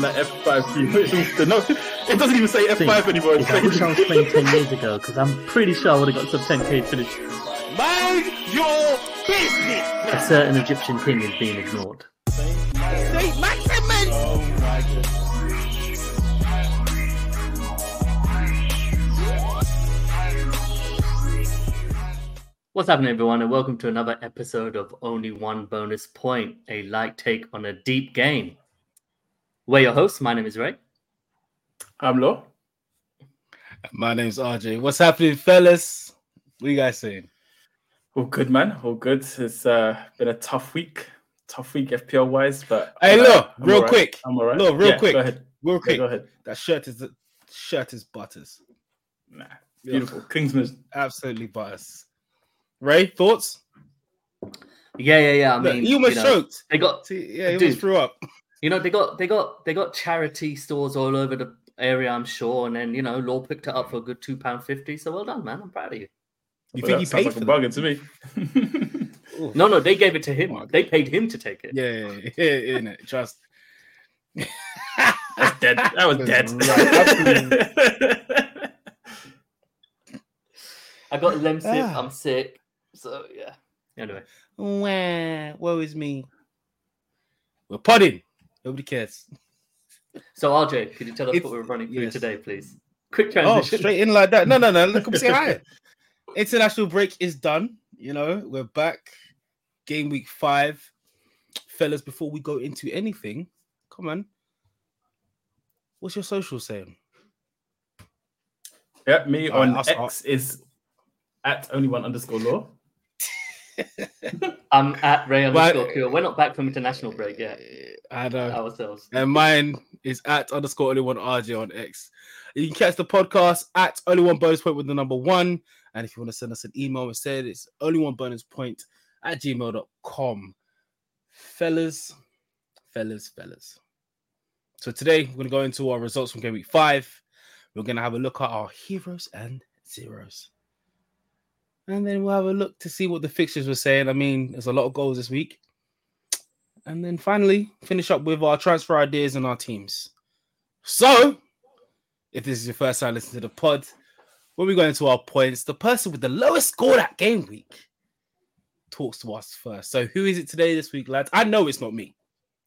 like F5 no, it doesn't even say F5 anymore. I wish I was playing 10 years ago because I'm pretty sure I would have got some 10k finish. Mind your business. A certain Egyptian king is being ignored. Saint What's happening, everyone, and welcome to another episode of Only One Bonus Point, a light take on a deep game. We're your hosts. My name is Ray. I'm Law. My name's RJ. What's happening, fellas? What you guys saying? All good, man. All good. It's uh, been a tough week. Tough week FPL wise, but Hey, I'm look. I'm real alright. quick. I'm alright. Look, real Yeah, quick. Go ahead. Real Yeah, quick. go ahead. That shirt is shirt is butters. Nah, beautiful. Kingsman. Absolutely butters. Ray, thoughts? Yeah, yeah, yeah. I Look, mean, you almost know, choked. They got, See, yeah, you Dude. almost threw up. you know, they got, they got, they got charity stores all over the area. I'm sure, and then you know, Law picked it up for a good two pound fifty. So well done, man. I'm proud of you. You Well, think he paid like for a them? bargain to me. No, no, they gave it to him. Oh, They paid him to take it. Yeah, yeah, yeah, yeah, innit? Trust. That's dead. That was dead. I got lemsip. Ah. I'm sick. So yeah. Anyway, Wah, woe is me. We're podding. Nobody cares. so RJ, could you tell us It's- what we're running through yes. today, please? Quick Oh, transition. straight in like that. No, no, no. Look, come say hi. International break is done. You know, we're back. Game week five. Fellas, before we go into anything, come on. What's your social saying? yeah, me Alright, on I'll start. X is at only one underscore law. I'm at Ray underscore Cure. We're not back from international break yet. I know. Ourselves. And mine is at underscore only one RJ on X. You can catch the podcast at only one bonus point with the number one. And if you want to send us an email instead, it's only one bonus point at gmail.com. Fellas, fellas, fellas. So today we're going to go into our results from game week five. We're going to have a look at our heroes and zeros. And then we'll have a look to see what the fixtures were saying. I mean, there's a lot of goals this week. And then finally, finish up with our transfer ideas and our teams. So, if this is your first time listening to the pod, when we go into our points, the person with the lowest score that game week talks to us first. So, who is it today, this week, lads? I know it's not me.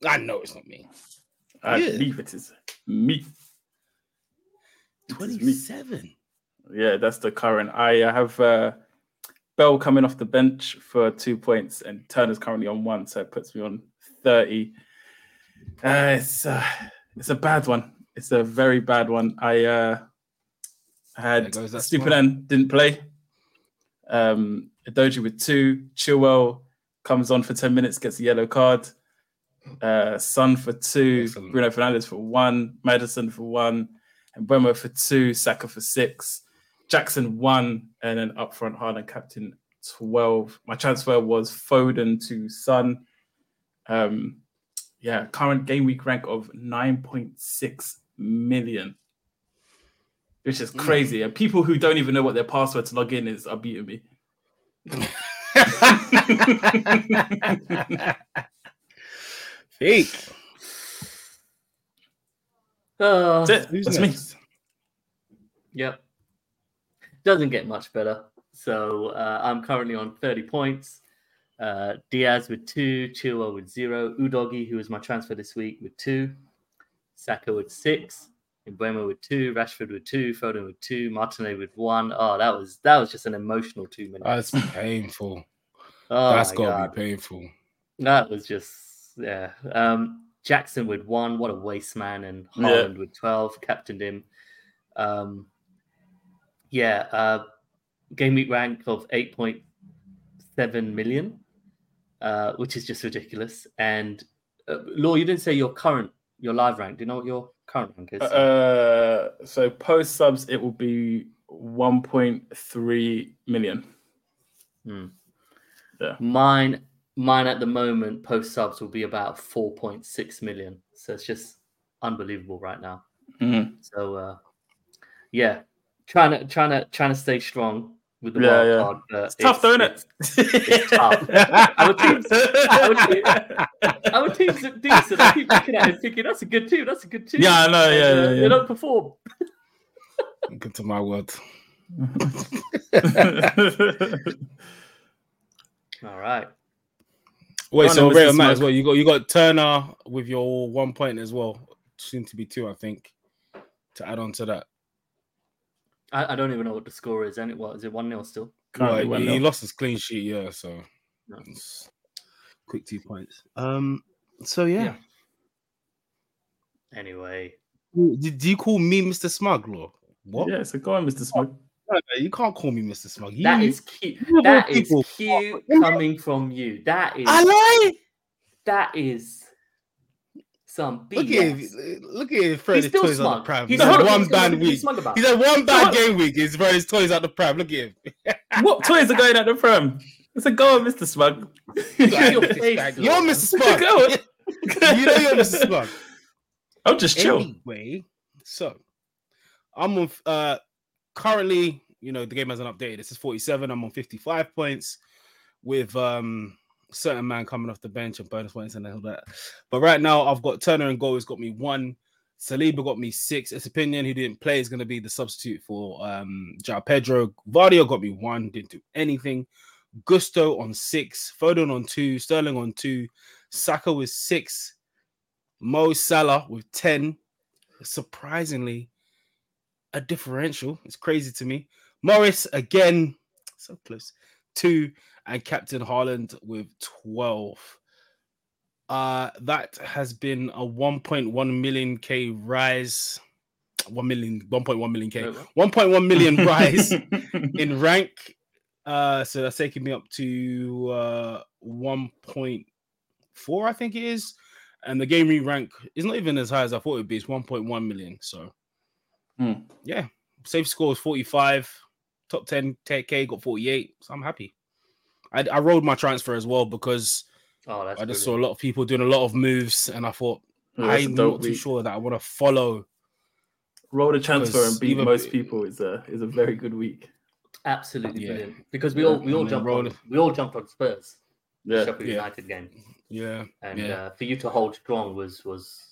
I know it's not me. I Yeah. believe it is me. It is me. 27. Yeah, that's the current. I uh, have uh, Bell coming off the bench for two points, and Turner's currently on one, so it puts me on thirty. Uh, it's uh, it's a bad one. It's a very bad one. I uh, had Estupinan didn't play. Um, Udogie with two. Chilwell comes on for ten minutes, gets a yellow card. Uh, Son for two. Excellent. Bruno Fernandes for one. Maddison for one. And Mbeumo for two. Saka for six. Jackson one, and then up front, Haaland captain twelve. My transfer was Foden to Son. Um, yeah, current game week rank of nine point six million, which is crazy. And people who don't even know what their password to log in is are beating me. Fake. Uh, That's it. Who's That's me. next? Yep. Doesn't get much better. So uh, I'm currently on 30 points. Uh, Diaz with two, Chilwell with zero, Udogie, who was my transfer this week, with two, Saka with six, Mbeumo with two, Rashford with two, Foden with two, Martinez with one. Oh, that was that was just an emotional two minutes. That's painful. oh That's my got God. to be painful. That was just yeah. Um, Jackson with one, what a waste man, and Yeah. Haaland with twelve, captained him. Um, yeah, uh, game week rank of eight point seven million, uh, which is just ridiculous. And uh, Law, you didn't say your current, your live rank. Do you know what your current rank is? Uh, so post subs, it will be 1.3 million. Hmm. Yeah. Mine, mine at the moment post subs will be about four point six million. So it's just unbelievable right now. Mhm. So uh, yeah, trying to trying to trying to stay strong. with the Yeah, wild yeah. card. but It's tough, though, isn't it? it's tough. Our teams, our, team, our teams look decent. I keep looking at it thinking that's a good team. That's a good team. Yeah, I know, yeah, And, uh, yeah, They don't perform. Good to my word. All right. Wait, so then, Ray Mr. as Smoke. well. You got you got Turner with your one point as well. Soon to be two, I think. To add on to that. I, I don't even know what the score is. And it what is it one 0 still? Currently Well, he, he lost his clean sheet, yeah. So No. quick two points. Um. So yeah. Yeah. Anyway, Did you call me Mr. Smug, Law? What? Yeah, so go on, Mr. Smug. No, no, you can't call me Mr. Smug. You, that is cute. you of all That is cute coming from you. That is I lie. that is some Look at BS. him. Look at him throwing He's his still toys out the smug. pram. He's He's had one He's bad smug. He's week. smug about He's had one bad What? game week. He's throwing his toys out the pram. Look at him. What toys are going at the pram? It's a go on, Mr. Smug. Shut your face, You're Lord. Mr. Smug. Go on. you know you're Mr. Smug. I'm just chill. Anyway, so I'm on uh currently, you know, the game hasn't updated. This is 47. I'm on 55 points with um certain man coming off the bench and bonus points and all that. But right now I've got Turner and goal He's got me one. Saliba got me six. Estupinan who didn't play is going to be the substitute for um João Pedro. Gvardiol got me one, didn't do anything. Gusto on six, Foden on two, Sterling on two, Saka with six, Mo Salah with 10. Surprisingly, a differential. It's crazy to me. Morris again, so close. Two, and Captain Haaland with 12. Uh, that has been a 1.1 million K rise. 1 million, 1.1 million K, 1.1 million rise in rank. Uh, so that's taking me up to uh 1.4, I think it is. And the game re rank is not even as high as I thought it would be. It's 1.1 million. So, Hmm. yeah, safe score is 45. Top 10 K got 48. So I'm happy. I, I rolled my transfer as well because Oh, that's I just brilliant. saw a lot of people doing a lot of moves, and I thought Yeah, that's a I'm dope not too sure that I want to follow. Roll the transfer and beat even- most people is a is a very good week. absolutely Yeah. brilliant because we Yeah, all we all and jumped roll on we all jumped on Spurs Yeah. Sheffield Yeah. United game Yeah, and yeah. uh, for you to hold strong was was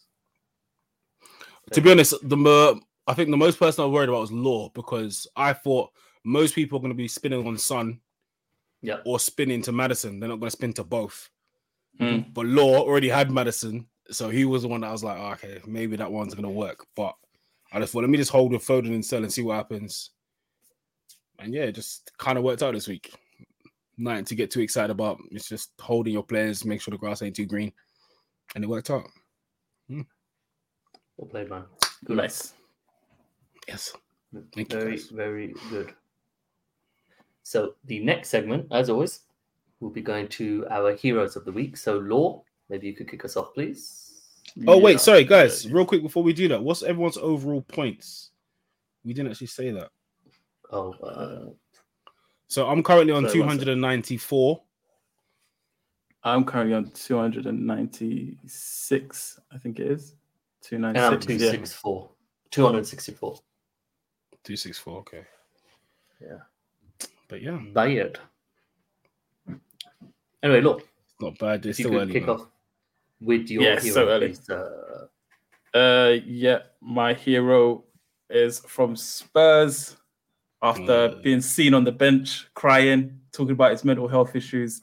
to be honest, the mo- I think the most person I was worried about was Law because I thought most people are going to be spinning on Son yeah or spin into Maddison. They're not going to spin to both. Mm. But Law already had Maddison, so he was the one that I was like, "Oh, okay, maybe that one's going to work. But I just thought, let me just hold with Foden and Sell and see what happens. And yeah, it just kind of worked out this week. Nothing to get too excited about. It's just holding your players, make sure the grass ain't too green, and it worked out. well played man Good. Nice. Yes. Thank you, very guys. very good so the next segment as always we'll be going to our heroes of the week so law maybe you could kick us off please Oh Yeah. wait, sorry guys, real quick before we do that, what's everyone's overall points? We didn't actually say that. oh uh, So I'm currently on Sorry, 294. I'm currently on 296, I think it is. and I'm 296. yeah. 264 264 264, okay. Yeah. But yeah, Bayard. Anyway, look, it's not bad. It's still early. kick off with your Yeah, hero, so early. please. Uh, Uh, yeah, my hero is from Spurs after Mm. being seen on the bench crying, talking about his mental health issues.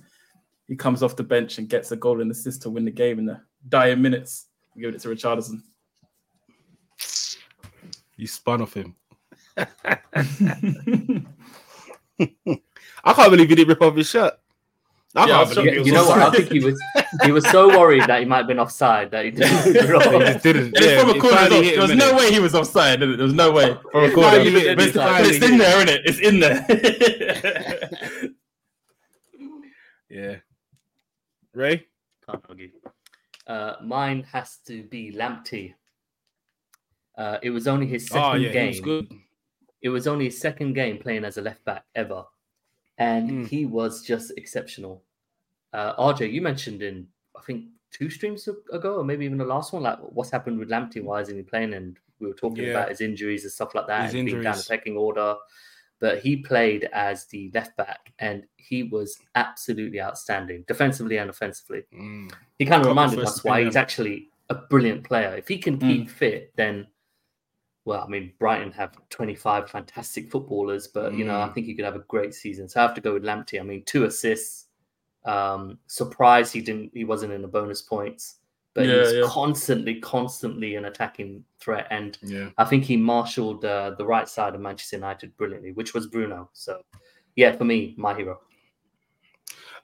He comes off the bench and gets a goal and assist to win the game in the dying minutes. Give it to Richarlison. You spun off him. I can't believe you didn't rip off his shirt. I Yeah, can't believe shocked. you know what? I think he was he was so worried that he might have been offside that he didn't. He just didn't. And it's Yeah, from a it corner. as finally There was no way he was offside. innit? There was no way from a It corner. finally But hit him, it's, it but finally it's in him. there, isn't it? It's in there. Yeah. Ray? Can't argue. Uh, mine has to be Lamptey. Uh, it was only his second Oh yeah, game. It was only his second game playing as a left back ever, and Mm. he was just exceptional. Uh, RJ, you mentioned in I think two streams ago, or maybe even the last one, like what's happened with Lamptey? Why isn't he playing? And we were talking Yeah. about his injuries and stuff like that, His and being down the pecking order. but he played as the left back and he was absolutely outstanding defensively and offensively. Mm. He kind of reminded us why he's actually a brilliant player. If he can keep Mm. fit, then well, I mean, Brighton have 25 fantastic footballers, but you know, I Mm. think he could have a great season. So I have to go with Lamptey. I mean, two assists. Um, surprised he didn't he wasn't in the bonus points, but Yeah, he's yeah. constantly, constantly an attacking threat. And Yeah. I think he marshaled uh, the right side of Manchester United brilliantly, which was Bruno. So yeah, for me, my hero.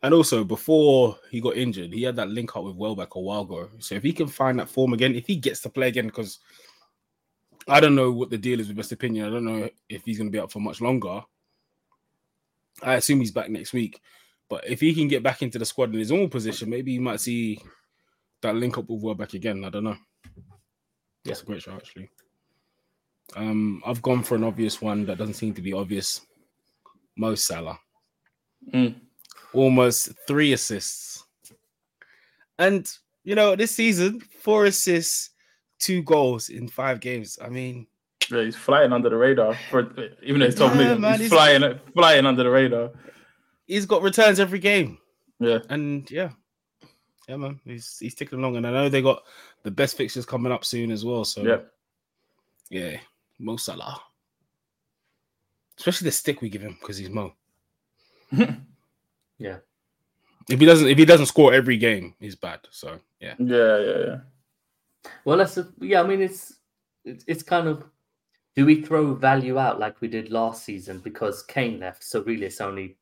And also, before he got injured, he had that link up with Welbeck a while ago. So if he can find that form again, if he gets to play again, because I don't know what the deal is with Estupinan. I don't know if he's going to be up for much longer. I assume he's back next week. But if he can get back into the squad in his own position, maybe you might see that link up with Welbeck again. I don't know. That's a great shot, actually. Um, I've gone for an obvious one that doesn't seem to be obvious. Mo Salah Mm. almost three assists. And you know, this season, four assists, two goals in five games. I mean, Yeah, he's flying under the radar for even though he's top Yeah, million. man, he's he's- flying flying under the radar. he's got returns every game. Yeah. And yeah. Yeah, man. He's he's ticking along. And I know they got the best fixtures coming up soon as well. So Yeah. yeah, Mo Salah. Especially the stick we give him because he's Mo. Yeah. If he doesn't if he doesn't score every game, he's bad. So yeah. Yeah, yeah, yeah. Well, that's a, yeah. I mean, it's it's it's kind of do we throw value out like we did last season because Kane left? So really, it's only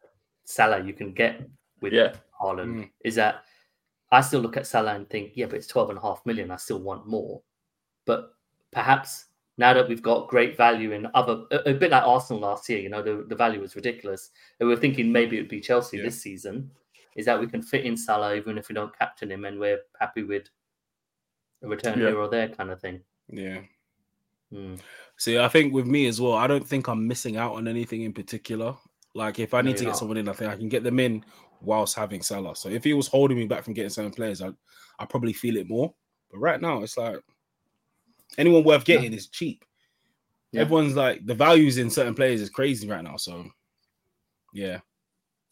Salah you can get with Yeah. Haaland. Mm. Is that I still look at Salah and think, yeah, but it's 12 and a half million. I still want more. But perhaps now that we've got great value in other, a, a bit like Arsenal last year, you know, the, the value was ridiculous. And we're thinking maybe it would be Chelsea Yeah. this season. Is that we can fit in Salah even if we don't captain him and we're happy with a return Yeah. here or there kind of thing. Yeah. Hmm. See, I think with me as well, I don't think I'm missing out on anything in particular. Like if I No, need to get not. someone in, I think I can get them in whilst having Salah. So if he was holding me back from getting certain players, I I probably feel it more. But right now, it's like anyone worth getting is cheap. Yeah. Everyone's like the values in certain players is crazy right now. So yeah,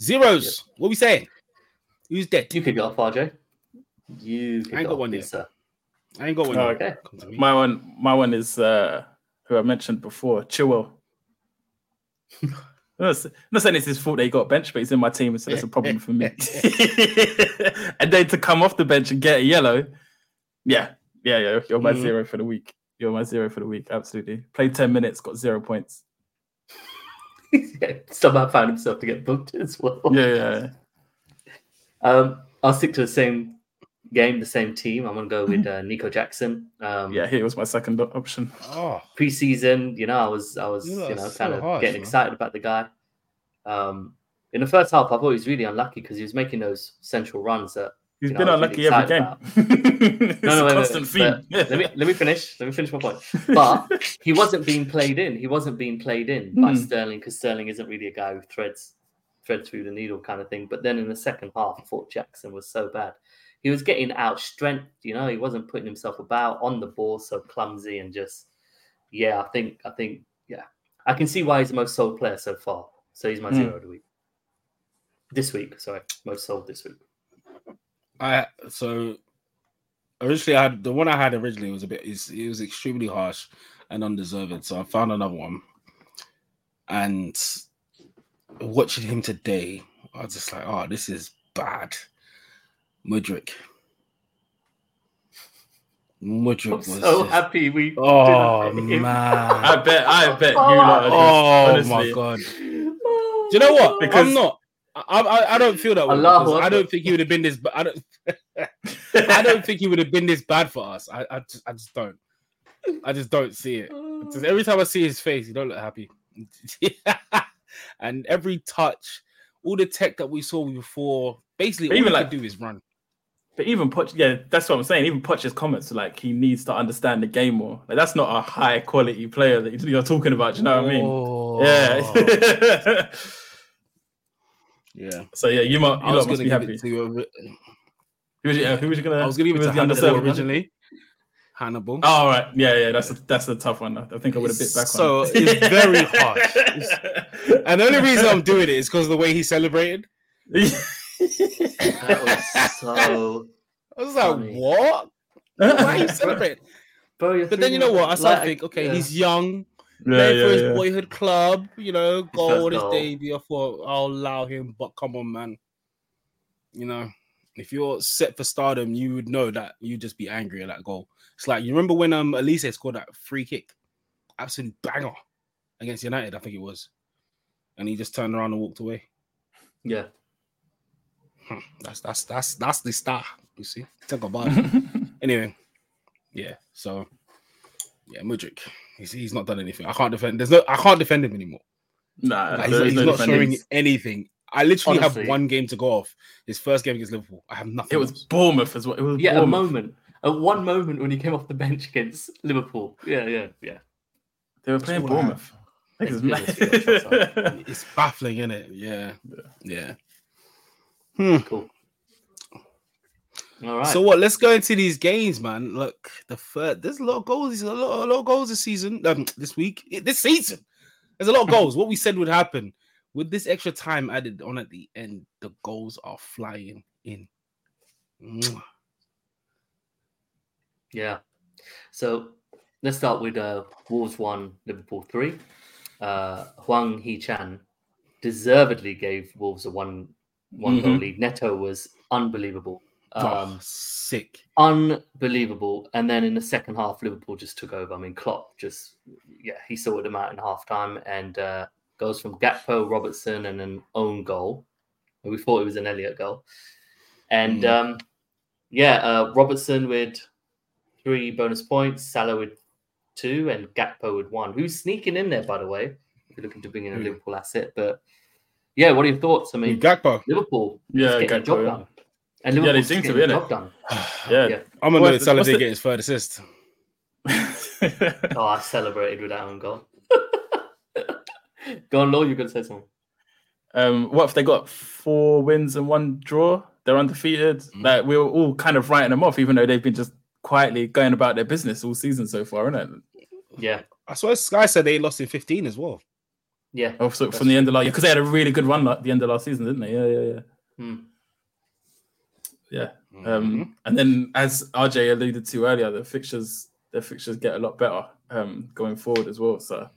zeros. What we saying? Who's dead? You could go off, RJ. You could I ain't go got one yet. sir. I ain't got one. Oh. Okay. Come to me. My one, my one is uh who I mentioned before, Chilwell. I'm not s- I'm not saying it's his fault that he got benched, but he's in my team, so that's a problem for me. and then to come off the bench and get a yellow, yeah, yeah, yeah. You're my Mhm. zero for the week. You're my zero for the week. Absolutely. Played ten minutes, got zero points. Somehow found himself to get booked as well. Yeah, yeah. yeah. Um, I'll stick to the same game, the same team. I'm gonna go with uh, Nico Jackson. Um, Yeah, he was my second option. Oh, preseason, you know, I was I was You you lot are know so kind of harsh, getting man. excited about the guy. Um, in the first half, I thought he was really unlucky because he was making those central runs that He's You know, been I was really unlucky every game. it's no, no, wait, wait, constant wait, theme. let me let me finish. Let me finish my point. But he wasn't being played in. He wasn't being played in by Hmm. Sterling because Sterling isn't really a guy who threads thread through the needle kind of thing. But then in the second half, I thought Jackson was so bad. He was getting out strength. You know, he wasn't putting himself about on the ball, so clumsy and just yeah. I think I think yeah. I can see why he's the most sold player so far. So he's my Hmm. zero of the week. This week, sorry, most sold this week. I so originally I had the one I had originally was a bit is it was extremely harsh and undeserved. So I found another one, and watching him today, I was just like, oh, this is bad. Mudryk. Mudryk I'm was so just- happy we. Oh didn't pick him. man. I bet, I bet you lot are Oh just, my god. Oh. Do you know what? Because- I'm not. I, I I don't feel that way. Allahu because I don't think he would have been this. But I don't. I don't think he would have been this bad for us. I I just, I just don't. I just don't see it. Just oh. every time I see his face, he don't look happy. and every touch, all the tech that we saw before, basically But all even he like- could do is run. But even Poch, yeah, that's what I'm saying. Even Poch's comments like he needs to understand the game more. Like that's not a high quality player that you're talking about. Do you know what I mean? Yeah. yeah. so yeah, you might, you I was gonna be happy. to. Uh, who was, you, uh, who was you gonna? I was gonna give it to the Hamza originally. Hannibal. Oh, all right, yeah, yeah, that's a, that's a tough one. I think I would have bit back So, on. it's very harsh. And the only reason I'm doing it is because of the way he celebrated. That was so. I was like, what? Why are you celebrating? Bro, But then you know what? I started to like- think, okay, yeah. he's young, yeah, playing for his yeah, yeah. boyhood club, you know, goal first on his debut. I thought I'll allow him, but come on, man. You know, if you're set for stardom, you would know that you'd just be angry at that goal. It's like you remember when um Olise scored that free kick, absolute banger against United, I think it was, and he just turned around and walked away. Yeah. Hmm, That's that's that's that's the star. You see, talk about it. anyway. Yeah, so yeah, Mudryk. He's, he's not done anything. I can't defend. There's no. I can't defend him anymore. Nah, Like, he's is he's no not defending. showing anything. I literally Honestly. have one game to go off. His first game against Liverpool. I have nothing. It was else. Bournemouth as well. It was Yeah, a moment. At one moment when he came off the bench against Liverpool. Yeah, yeah, yeah. They were playing all I have. Bournemouth. I think Thank it's goodness we got mad. It's baffling, isn't it? Yeah, Yeah. yeah. Hmm. Cool. All right. So what? Let's go into these games, man. Look, the third. There's a lot of goals. There's a lot, a lot of goals this season. Um, this week, this season. There's a lot of goals. what we said would happen with this extra time added on at the end. The goals are flying in. Mwah. Yeah. So let's start with uh, Wolves 1, Liverpool 3. Uh, Hwang Hee Chan deservedly gave Wolves a one one goal Mhm. lead. Neto was unbelievable. Oh, Um, sick. unbelievable. And then in the second half, Liverpool just took over. I mean, Klopp just, yeah, he sorted them out in half time and uh, goes from Gakpo, Robertson, and an own goal. We thought it was an Elliott goal. And Mm. um, yeah, uh, Robertson with three bonus points, Salah with two, and Gakpo with one. Who's sneaking in there, by the way? If you're looking to bring in a? Liverpool asset. But yeah, what are your thoughts? I mean, Gakpo. Liverpool Yeah, just Gakpo, job yeah. done. And Yeah, they Liverpool seem to be, the innit? job done. Yeah. Yeah. I'm annoyed What's- Salah what's didn't the- get his third assist. Oh, I celebrated with that own goal. Go on, Law, you're going to say something. um, what if they got four wins and one draw? They're undefeated. Mm. Like we were all kind of writing them off, even though they've been just quietly going about their business all season so far, isn't it? Yeah, I swear Sky said they lost in 15 as well. Yeah. Also from the end of last year, because they had a really good run at the end of last season, didn't they? Yeah, yeah, yeah. Hmm. Yeah. Mhm. Um, and then, as RJ alluded to earlier, the fixtures the fixtures get a lot better um, going forward as well. So,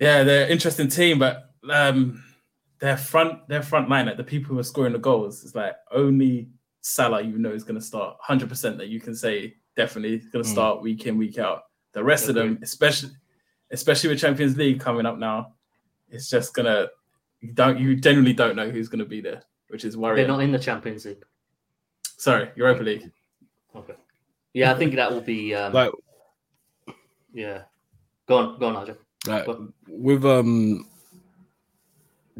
yeah, they're an interesting team, but um, their front their front line, like the people who are scoring the goals, is like only Salah you know is going to start 100 percent that you can say definitely going to Mm. start week in week out. The rest of them, especially especially with Champions League coming up now, it's just gonna you don't you generally don't know who's going to be there, which is worrying. They're not in the Champions League. Sorry, Europa League. Okay. Yeah, I think that will be. Um, Like, yeah. Go on, go on, Arjun. like What? with um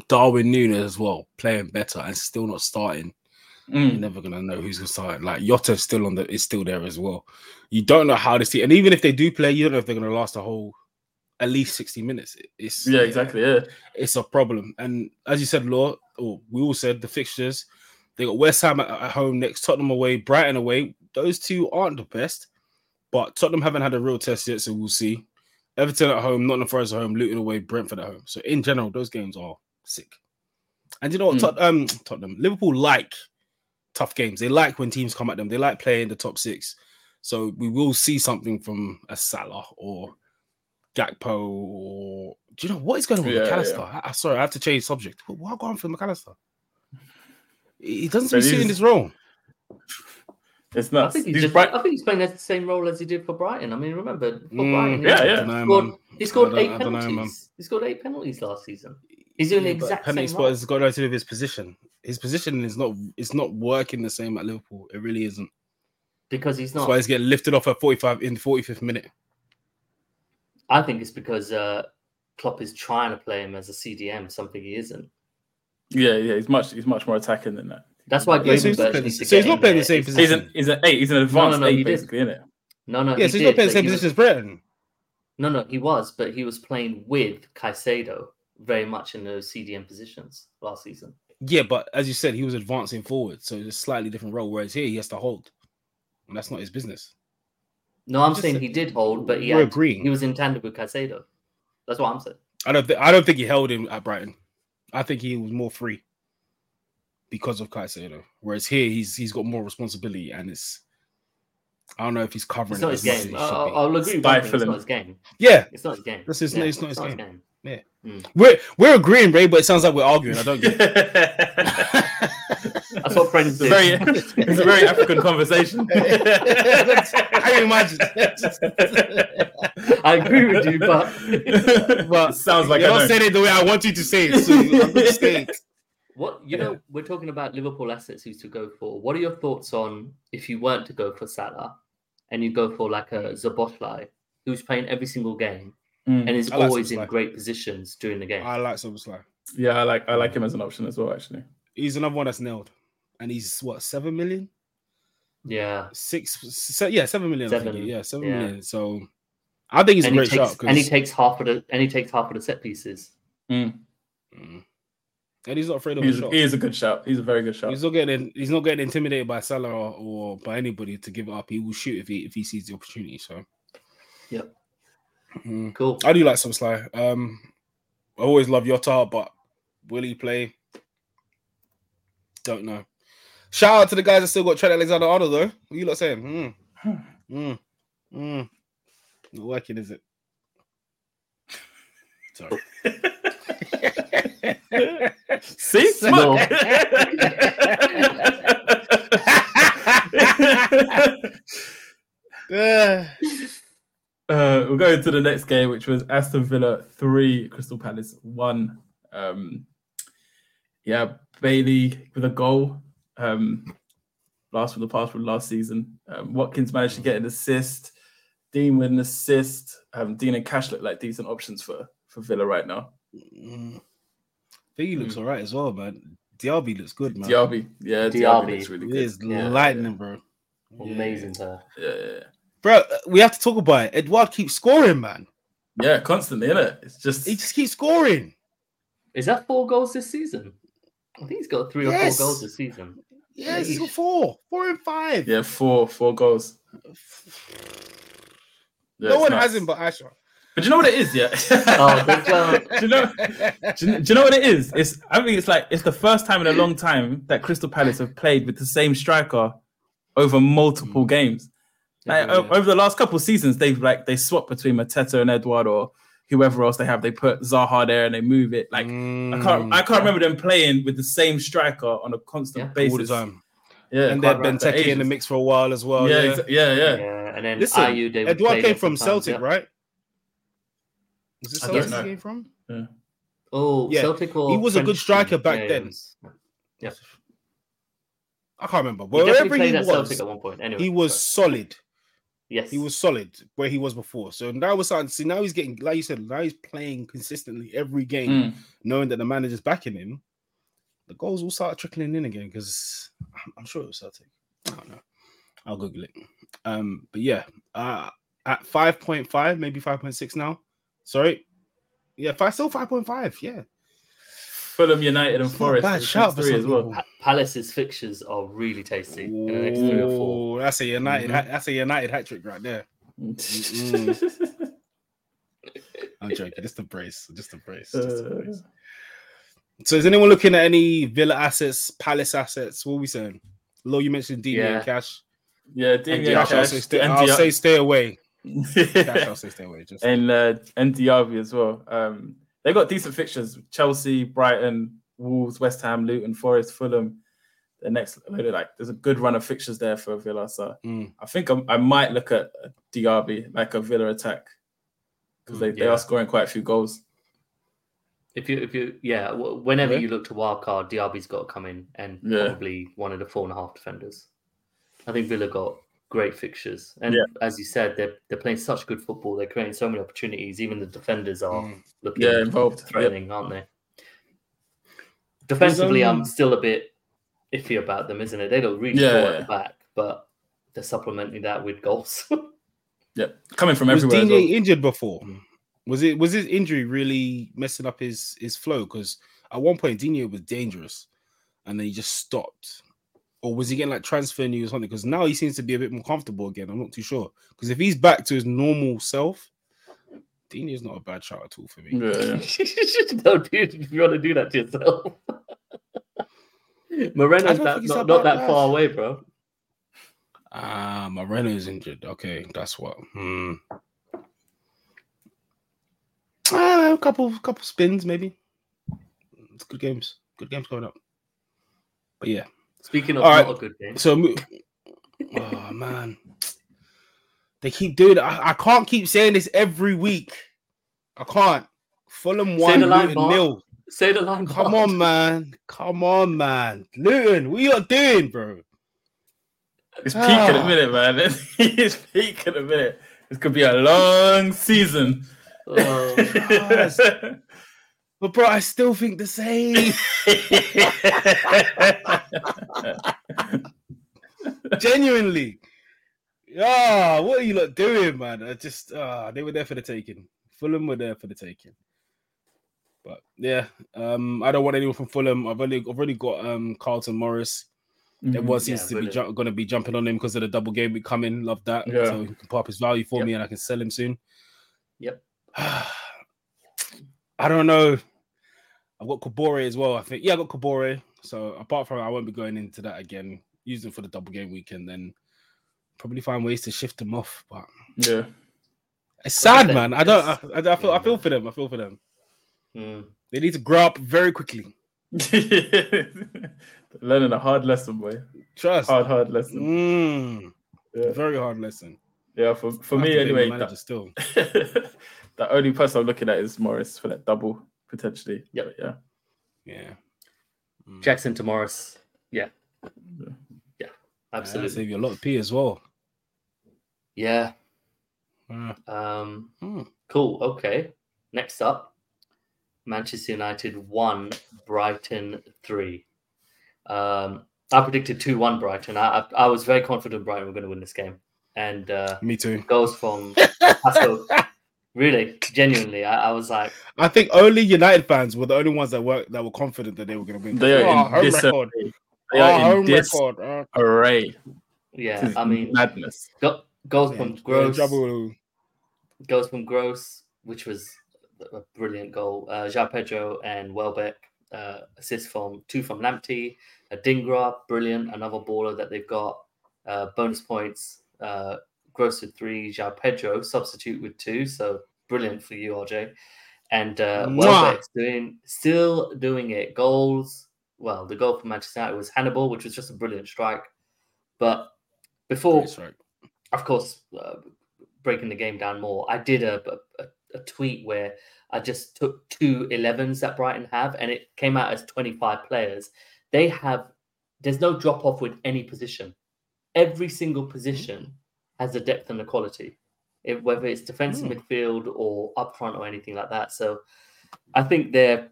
Darwin Nunez as well, playing better and still not starting. You're Mm. never gonna know who's gonna start. Like Jota's still on the is still there as well. You don't know how to see, and even if they do play, you don't know if they're gonna last a whole at least 60 minutes. It's Yeah, exactly. Yeah. it's a problem. And as you said, Law, or we all said the fixtures, they got West Ham at, at home next, Tottenham away, Brighton away. Those two aren't the best, but Tottenham haven't had a real test yet, so we'll see. Everton at home, Nottingham Forest at home, Luton away, Brentford at home. So in general, those games are sick. And you know what, Hmm. Tot- um, Tottenham, Liverpool like tough games. They like when teams come at them. They like playing the top six. So we will see something from a Salah or Gakpo or do you know what is going on with Yeah, Mac Allister? I, I- sorry, I have to change subject. What what going on for Mac Allister? He he doesn't seem to be in this role. It's I nuts. think he's just. Bright- I think he's playing the same role as he did for Brighton. I mean, remember for Mm, Brighton? yeah, he yeah. Dunno, Scored, he scored I don't- eight I don't know, penalties. man. he scored eight penalties last season. He's doing the Yeah, but exact penalty same spot role. has got nothing to do with his position. His position is not it's not working the same at Liverpool. It really isn't. because he's That's not. why he's getting lifted off at 45 in the 45th minute. I think it's because uh, Klopp is trying to play him as a CDM, something he isn't. yeah, yeah. He's much. He's much more attacking than that. That's why Yeah, so he's not playing the- so he's not in playing the same It's- He's position. an he's an eight. He's an advanced no, eight, he did. basically, isn't it? No, no, yeah, he so he's did, not playing the same he was- position as Brighton. No, no, he was, but he was playing with Caicedo very much in those CDM positions last season. Yeah, but as you said, he was advancing forward, so it's a slightly different role. Whereas here, he has to hold. and that's not his business. No, I'm Just saying he did hold, but he We're had, agreeing. he was in tandem with Caicedo. That's what I'm saying. I don't. Th- I don't think he held him at Brighton. I think he was more free because of Caicedo. Whereas here, he's he's got more responsibility, and it's. I don't know if he's covering. It's not it his as much as game. he I'll, be. I'll agree with one. It's not his game. Yeah, It's not his game. This is- it's not his game. game. Yeah. Mm. we're we're agreeing, Ray, but it sounds like we're arguing. I don't get. That's what friends It's a do. very, it's a very African conversation. I can imagine. I agree with you, but but It sounds like you're I not know. saying it the way I want you to say it. So I'm gonna what you know, we're talking about Liverpool assets who's to go for. What are your thoughts on if you weren't to go for Salah and you go for like a Szoboszlai who's playing every single game Mm. and is like always in great positions during the game? I like Szoboszlai. Yeah, I like I like him as an option as well. Actually, He's another one that's nailed, and he's what seven million, yeah. six, se- yeah, seven million. I think. Seven, Yeah, seven yeah. million. So I think he's and a he great takes shot. and he 'cause- takes half of the and he takes half of the set pieces. Mm. Mm. and he's not afraid of he's, a shot. he is a good shot. He's a very good shot. He's not getting he's not getting intimidated by Salah or, or by anybody to give it up. He will shoot if he if he sees the opportunity. So Yep. Mm. Cool. I do like some Sly. Um, I always love Jota, but will he play? Don't know. Shout out to the guys that still got Trent Alexander Arnold though. What you lot saying? Mm. Mm. Mm. Not working, is it? Sorry. See, No. smart. Uh, Uh, we'll go to the next game, which was Aston Villa three, Crystal Palace one. Um, yeah, Bailey with a goal. Um, last from the past from last season. Um, Watkins managed to get an assist. Digne with an assist. Um, Digne and Cash look like decent options for for Villa right now. mm. think he looks Mm. all right as well, man. Diaby looks good, man. Diaby, yeah, Diaby. Diaby looks really He good. is Yeah. lightning, bro. Yeah. Amazing player. Yeah, yeah, bro. uh, We have to talk about it. Edouard keeps scoring, man. yeah, constantly, innit? It's just He just keeps scoring. Is that four goals this season? I think he's got three or four goals this season. Yes, he's got four, four and five. yeah, four four goals. Yeah, no one nuts. has him but Asher. But you know what it is, yeah. Oh, good job. do you know? Do you, do you know what it is? It's I think it's like it's the first time in a long time that Crystal Palace have played with the same striker over multiple games. Like, Yeah. over the last couple of seasons, they've like they swap between Mateta and Edouard or whoever else they have. They put Zaha there and they move it. Like I can't I can't remember them playing with the same striker on a constant Yeah. Mm. all the basis. time. Yeah, and quite then right, for Benteke in the mix for a while as well. yeah, Yeah, exa- yeah, yeah, Yeah, and then Listen, Ayew, they would Edouard came from sometimes, Celtic, yeah. right? Is it Celtic he came from? Oh, Yeah, Celtic or he was a good striker back Yeah, he then. was. I can't remember. He But definitely wherever played he at Celtic was, at one point. Anyway, he was sorry. solid. Yes, He was solid where he was before. So now we're starting to see. Now he's getting, like you said, now he's playing consistently every game, Mm. knowing that the manager's backing him. The goals will start trickling in again because I'm, sure it was Celtic. I don't know. I'll Google it. Um, but yeah, uh, at 5.5, maybe 5.6 now. Sorry. Yeah, five, still 5.5. Yeah. Fulham United and It's not a Forest. bad it's shout for three as well. Pa- Palace's fixtures are really tasty in the next three or four. That's a United. Mhm. hat- That's a United hat trick right there. I'm joking. Just a brace. Just a brace. Just a Uh, brace. So is anyone looking at any Villa assets, Palace assets? What are we saying? Lo, you mentioned Diaby Yeah. and Cash. yeah, Digne Diaby, Cash, I'll say stay, and I'll say stay away. Cash, I'll say stay away. Just and uh, and Diaby as well. Um, they got decent fixtures: Chelsea, Brighton, Wolves, West Ham, Luton, Forest, Fulham. The next, like, there's a good run of fixtures there for Villa. So Mm. I think I, I might look at Diaby like a Villa attack because they, they are scoring quite a few goals. If you, if you, yeah, whenever Yeah. you look to wild card, Diaby's got to come in and Yeah. probably one of the four and a half defenders. I think Villa got great fixtures, and Yeah. as you said, they're they're playing such good football. They're creating so many opportunities. Even the defenders are Mm. looking Yeah, involved. Yep. threatening, aren't they? Defensively, um, I'm still a bit iffy about them, isn't it? They don't really Yeah, score yeah, at the back, but they're supplementing that with goals. Yep, coming from Was everywhere. as Digne well. injured before? Mm. Was it was his injury really messing up his his flow? Because at one point Digne was dangerous, and then he just stopped. Or was he getting like transfer news or something? Because now he seems to be a bit more comfortable again. I'm not too sure. Because if he's back to his normal self, Dino's not a bad shot at all for me. Yeah, yeah. Don't if you want to do that to yourself. Moreno's don't that, not, not bad that far away, bro. Ah, Moreno is injured. Okay, that's what. Hmm. Ah, a couple, couple spins maybe. It's good games. Good games coming up. But yeah. Speaking of All right. not a good game, So, mo- oh man, they keep doing it. I, I can't keep saying this every week. I can't. Fulham one, Luton nil. say the line. Come Mark. on, man. Come on, man. Luton, what you lot doing, bro? He's peaking in Ah. a minute, man. It's peaking in a minute. This could be a long season. Oh, Yes. But bro, I still think the same. Genuinely. Yeah, what are you lot doing, man? I just ah, they were there for the taking. Fulham were there for the taking. But yeah, um, I don't want anyone from Fulham. I've only I've already got um Carlton Morris. Everyone seems Yeah, to be ju- going to be jumping on him because of the double game week coming. Love that. Yeah. So he can pop his value for Yep. me and I can sell him soon. Yep. I don't know. I've got Kabore as well. I think yeah, I got Kabore. So apart from I won't be going into that again. Use them for the double game weekend, then probably find ways to shift them off. But yeah. it's sad, man. I don't. it's- I, I feel. I feel for them. I feel for them. Hmm. They need to grow up very quickly. Learning a hard lesson, boy. Trust. Hard, hard lesson. Mm, Yeah, very hard lesson. yeah for, for I me, to blame the anyway, manager that, still. the only person I'm looking at is Morris for that double, potentially. Yep. But yeah. Yeah. Mm. Jackson to Morris. Yeah. Yeah. Yeah. Yeah, Absolutely. save you a lot of P as well. Yeah. Uh, Um, hmm. cool. Okay. Next up, Manchester United one, Brighton three. Um, I predicted two one Brighton. I, I I was very confident Brighton were going to win this game, and uh, Me too. goals from Pascal. Really, genuinely, I, I was like, I think only United fans were the only ones that were that were confident that they were going to win. They are Oh, in home disarray. record. They are Oh, in home this record. Uh, array. yeah. This I mean, madness. go, goals yeah, from yeah, Gross. Trouble. goes from Gross, which was a brilliant goal. Uh, João Pedro and Welbeck uh, assist from two from Lamptey. Uh, Dingra, brilliant, another baller that they've got. Uh, bonus points. Uh, Gross with three. João Pedro substitute with two. So brilliant for you, RJ. And uh. Welbeck's doing still doing it. Goals. Well, the goal for Manchester United was Hannibal, which was just a brilliant strike. But before of course, uh, breaking the game down more, I did a, a, a tweet where I just took two 11s that Brighton have, and it came out as 25 players. They have, there's no drop off with any position. Every single position has the depth and the quality, it, whether it's defensive Mm. midfield or up front or anything like that. So I think their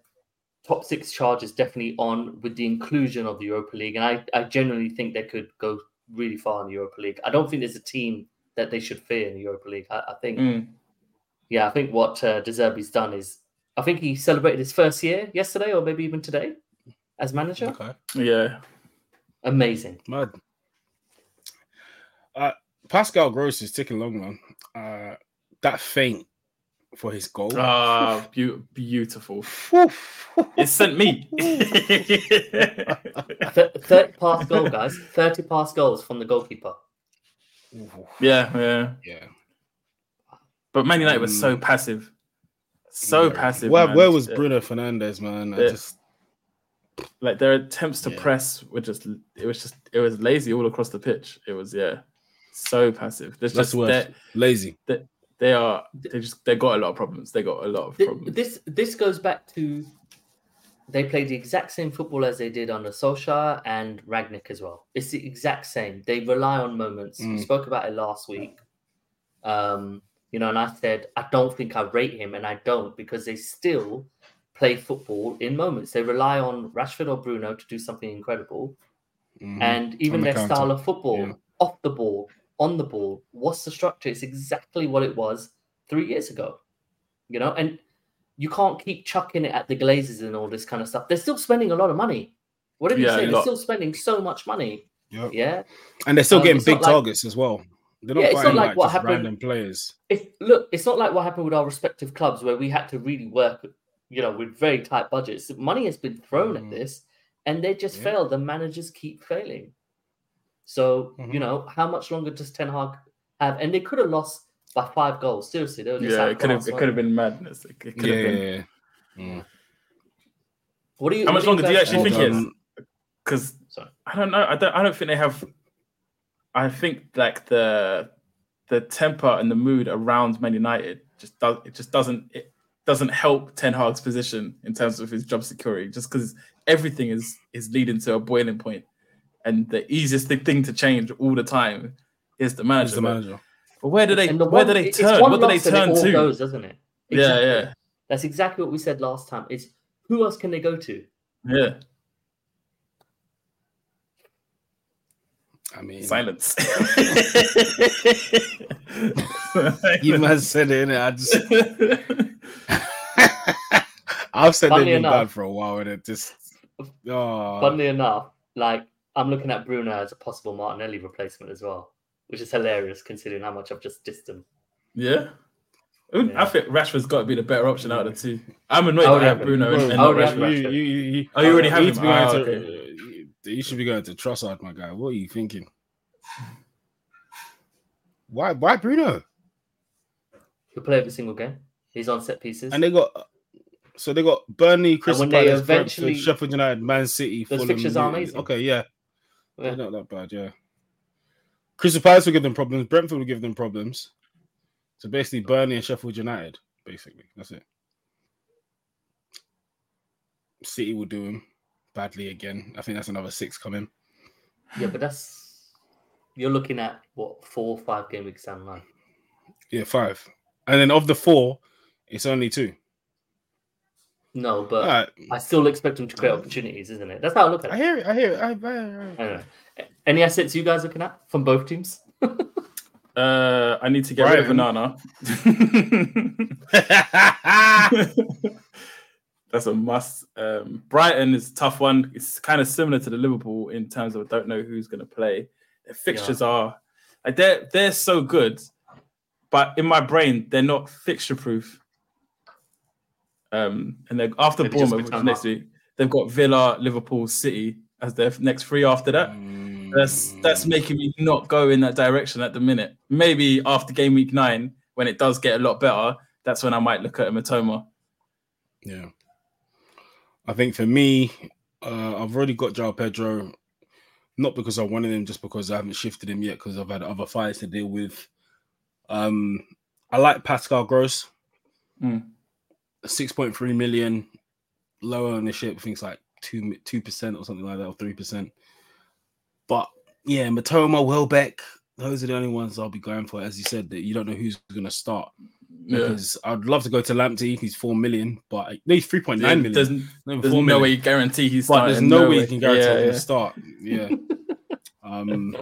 top six charge is definitely on with the inclusion of the Europa League. And I, I genuinely think they could go really far in the Europa League. I don't think there's a team that they should fear in the Europa League. I, I think, Mm. yeah, I think what uh, De Zerbi's done is, I think he celebrated his first year yesterday or maybe even today as manager. Okay. Yeah. Amazing. Mad. Uh, Pascal Gross is ticking along, man. Uh, that feint for his goal. Ah, beau- beautiful. It sent me. Th- 30 pass goal, guys. 30 pass goals from the goalkeeper. yeah, yeah. yeah. But Man United was so Um, passive. So Yeah. passive. Where, man. where was Yeah. Bruno Fernandes, man? I Yeah. just like their attempts to Yeah. press were just it was just it was lazy all across the pitch. It was yeah, so passive. There's that's just the word. they Lazy. they are they just they got a lot of problems. They got a lot of Th- problems. This this goes back to they played the exact same football as they did under Solskjaer and Rangnick as well. It's the exact same. They rely on moments. We Mm. spoke about it last week. Um, you know, and I said I don't think I rate him, and I don't because they still play football in moments. They rely on Rashford or Bruno to do something incredible, Mhm. and even On the their counter, style of football yeah. off the ball, on the ball, what's the structure? It's exactly what it was three years ago. You know, and you can't keep chucking it at the Glazers and all this kind of stuff. They're still spending a lot of money. Whatever you Yeah, say, they're still spending so much money. Yep. Yeah. And they're still Um, getting it's not big like- targets as well. They're not Yeah, it's not like like, what just happened- random players. If look, it's not like what happened with our respective clubs where we had to really work, you know, with very tight budgets. Money has been thrown Mm. at this, and they just Yeah. failed. The managers keep failing. So you Mhm. know, how much longer does Ten Hag have? And they could have lost by five goals. Seriously, they were just Yeah, it could have it could have been madness. It, it could Yeah, have been. yeah, yeah. Mm. What do you? How much longer do you actually think think? it is? Because I don't know. I don't. I don't think they have. I think like the the temper and the mood around Man United just does. It just doesn't. It doesn't help Ten Hag's position in terms of his job security. Just because everything is is leading to a boiling point, and the easiest thing to change all the time is the manager. Who's the manager? But where do they? And the Where one- do they turn? What do they loss and it turn to? Goes, doesn't it? Yeah, Exactly. yeah, That's exactly what we said last time. Is who else can they go to? yeah. I mean, Silence. you man said it, innit? I just, I've said Funnily they've been enough- bad for a while, and it just, oh, Funnily enough, like I'm looking at Bruno as a possible Martinelli replacement as well, which is hilarious considering how much I've just dissed him. Yeah. Ooh, Yeah. I think Rashford's got to be the better option out of the two. I'm annoyed I that have have Bruno him. and, and not you, Rashford. Rashford. you, you, you, Oh, you already have him? need to be ah, going okay. to, you should be going to Trossard, my guy. What are you thinking? Why, why Bruno? He'll play every single game. He's on set pieces. And they got, so they got Burnley, Crystal Palace, eventually- Sheffield United, Man City. Those Fulham, fixtures are amazing. Okay, yeah, Yeah. they're not that bad. Yeah, Crystal Palace will give them problems. Brentford will give them problems. So basically, Burnley and Sheffield United. Basically, that's it. City will do them badly again. I think that's another six coming. Yeah, but that's you're looking at what four, five game weeks down the line. Yeah, five. And then of the four, it's only two. No, but All right. I still expect them to create opportunities, isn't it? That's how I look at it. I hear it. I hear it. I, I, I, I don't. Any assets you guys looking at from both teams? Uh, I need to get rid of Brighton. Banana. That's a must. Um, Brighton is a tough one. It's kind of similar to the Liverpool in terms of I don't know who's going to play. Their fixtures are like they're they're so good, but in my brain they're not fixture proof. Um, and then after just Bournemouth, which is next week, they've got Villa, Liverpool, City as their next three after that. That's that's making me not go in that direction at the minute. Maybe after game week nine, when it does get a lot better, that's when I might look at a Mitoma. Yeah. I think for me, uh, I've already got João Pedro, not because I wanted him, just because I haven't shifted him yet because I've had other fights to deal with. Um, I like Pascal Gross, Mm. Six point three million, low ownership. I think it's like two two percent or something like that, or three percent. But yeah, Mitoma, Welbeck, those are the only ones I'll be going for. As you said, that you don't know who's going to start. Yeah. Because I'd love to go to Lamptey. He's four million, but no, he's three point nine million. There's, No, there's four no million. way you guarantee he's But there's starting. no, way way. you can guarantee Yeah, he's yeah. gonna start. Yeah. um.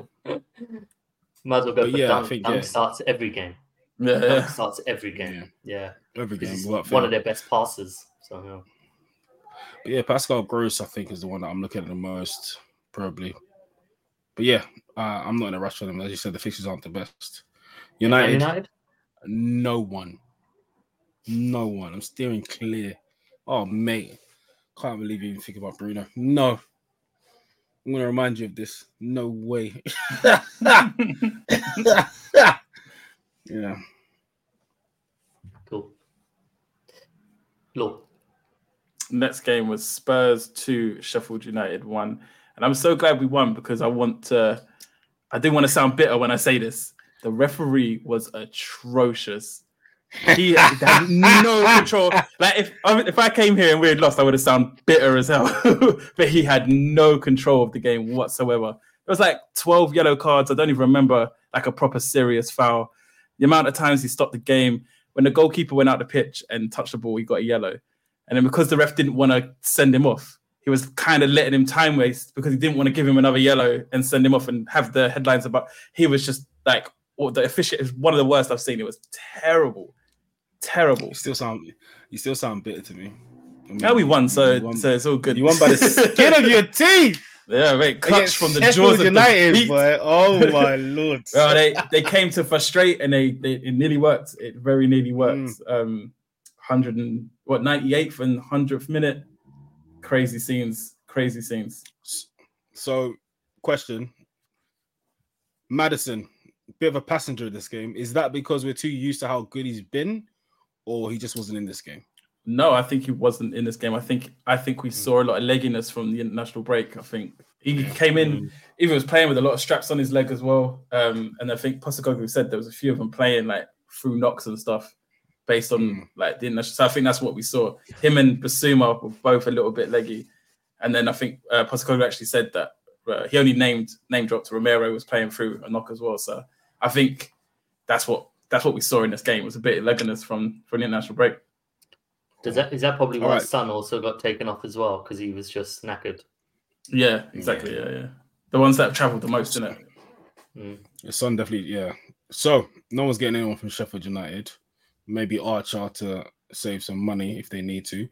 Might as well go for yeah, I Dunk. think, Dunk yeah. starts every game. Yeah, yeah. starts every game. Yeah, Every game, He's one of their best passes. So yeah. But yeah, Pascal Gross, I think, is the one that I'm looking at the most, probably. But yeah, uh, I'm not in a rush for them. As you said, the fixtures aren't the best. United, United. no one, no one. I'm steering clear. Oh mate, can't believe you even think about Bruno. No, I'm gonna remind you of this. No way. yeah. Cool. Law. Next game was Spurs two, Sheffield United one, and I'm so glad we won because I want to. I didn't want to sound bitter when I say this. The referee was atrocious. He had no control. Like if if I came here and we had lost, I would have sounded bitter as hell. but he had no control of the game whatsoever. It was like 12 yellow cards. I don't even remember like a proper serious foul. The amount of times he stopped the game when the goalkeeper went out the pitch and touched the ball, he got a yellow. And then because the ref didn't want to send him off, he was kind of letting him time waste because he didn't want to give him another yellow and send him off and have the headlines about. He was just like, well, the official is one of the worst I've seen. It was terrible, terrible. You still sound you still sound bitter to me. I mean, Now we won, so you won, so it's all good. you won by the skin of your teeth. Yeah, mate, clutch from the Sheffield jaws of United, defeat. boy. Oh my lord. Well, they they came to frustrate and they, they it nearly worked. It very nearly worked. Mm. Um, hundred and what ninety eighth and hundredth minute, crazy scenes, crazy scenes. So, question: Maddison, bit of a passenger in this game. Is that because we're too used to how good he's been, or he just wasn't in this game? No, I think he wasn't in this game. I think I think we saw a lot of legginess from the international break. I think he came in, even was playing with a lot of straps on his leg as well. Um, and I think Postecoglou said there was a few of them playing like through knocks and stuff based on Mm. like the international. So I think that's what we saw. Him and Bissouma were both a little bit leggy. And then I think uh, Postecoglou actually said that uh, he only named name dropped Romero was playing through a knock as well. So I think that's what that's what we saw in this game. Was a bit of legginess from from the international break. Does that is that probably why Alright. Son also got taken off as well because he was just knackered? Yeah, exactly. Yeah, yeah. The ones that have travelled the most, in it. Mm. Your son definitely, yeah. So no one's getting anyone from Sheffield United. Maybe Archer to save some money if they need to.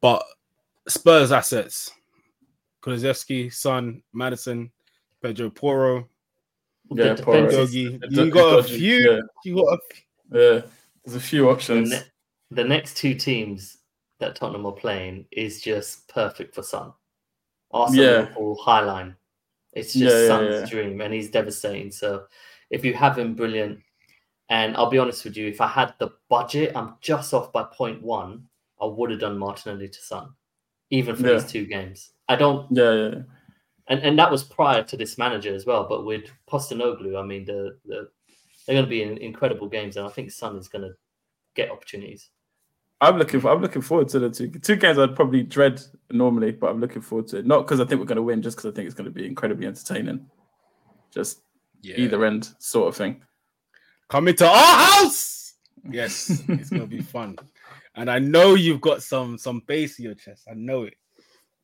But Spurs assets: Kulusevski, Son, Maddison, Pedro Porro. Yeah, The Porro. defense is- Dogi. The- You got a few. Yeah, You got a yeah. There's a few options. The next two teams that Tottenham are playing is just perfect for Son. Arsenal, Yeah. Liverpool, Highline. It's just Yeah, Son's yeah. dream, and he's devastating. So if you have him, brilliant. And I'll be honest with you, if I had the budget, I'm just off by point one. I would have done Martinelli to Son, even for these two games. I don't Yeah, yeah. and and that was prior to this manager as well. But with Postecoglou, I mean, the, the they're going to be in incredible games, and I think Son is going to get opportunities. I'm looking. For, I'm looking forward to the two two games. I'd probably dread normally, but I'm looking forward to it. Not because I think we're going to win, just because I think it's going to be incredibly entertaining. Just yeah. either end sort of thing. Come into our house. Yes, it's gonna be fun. And I know you've got some some bass in your chest. I know it.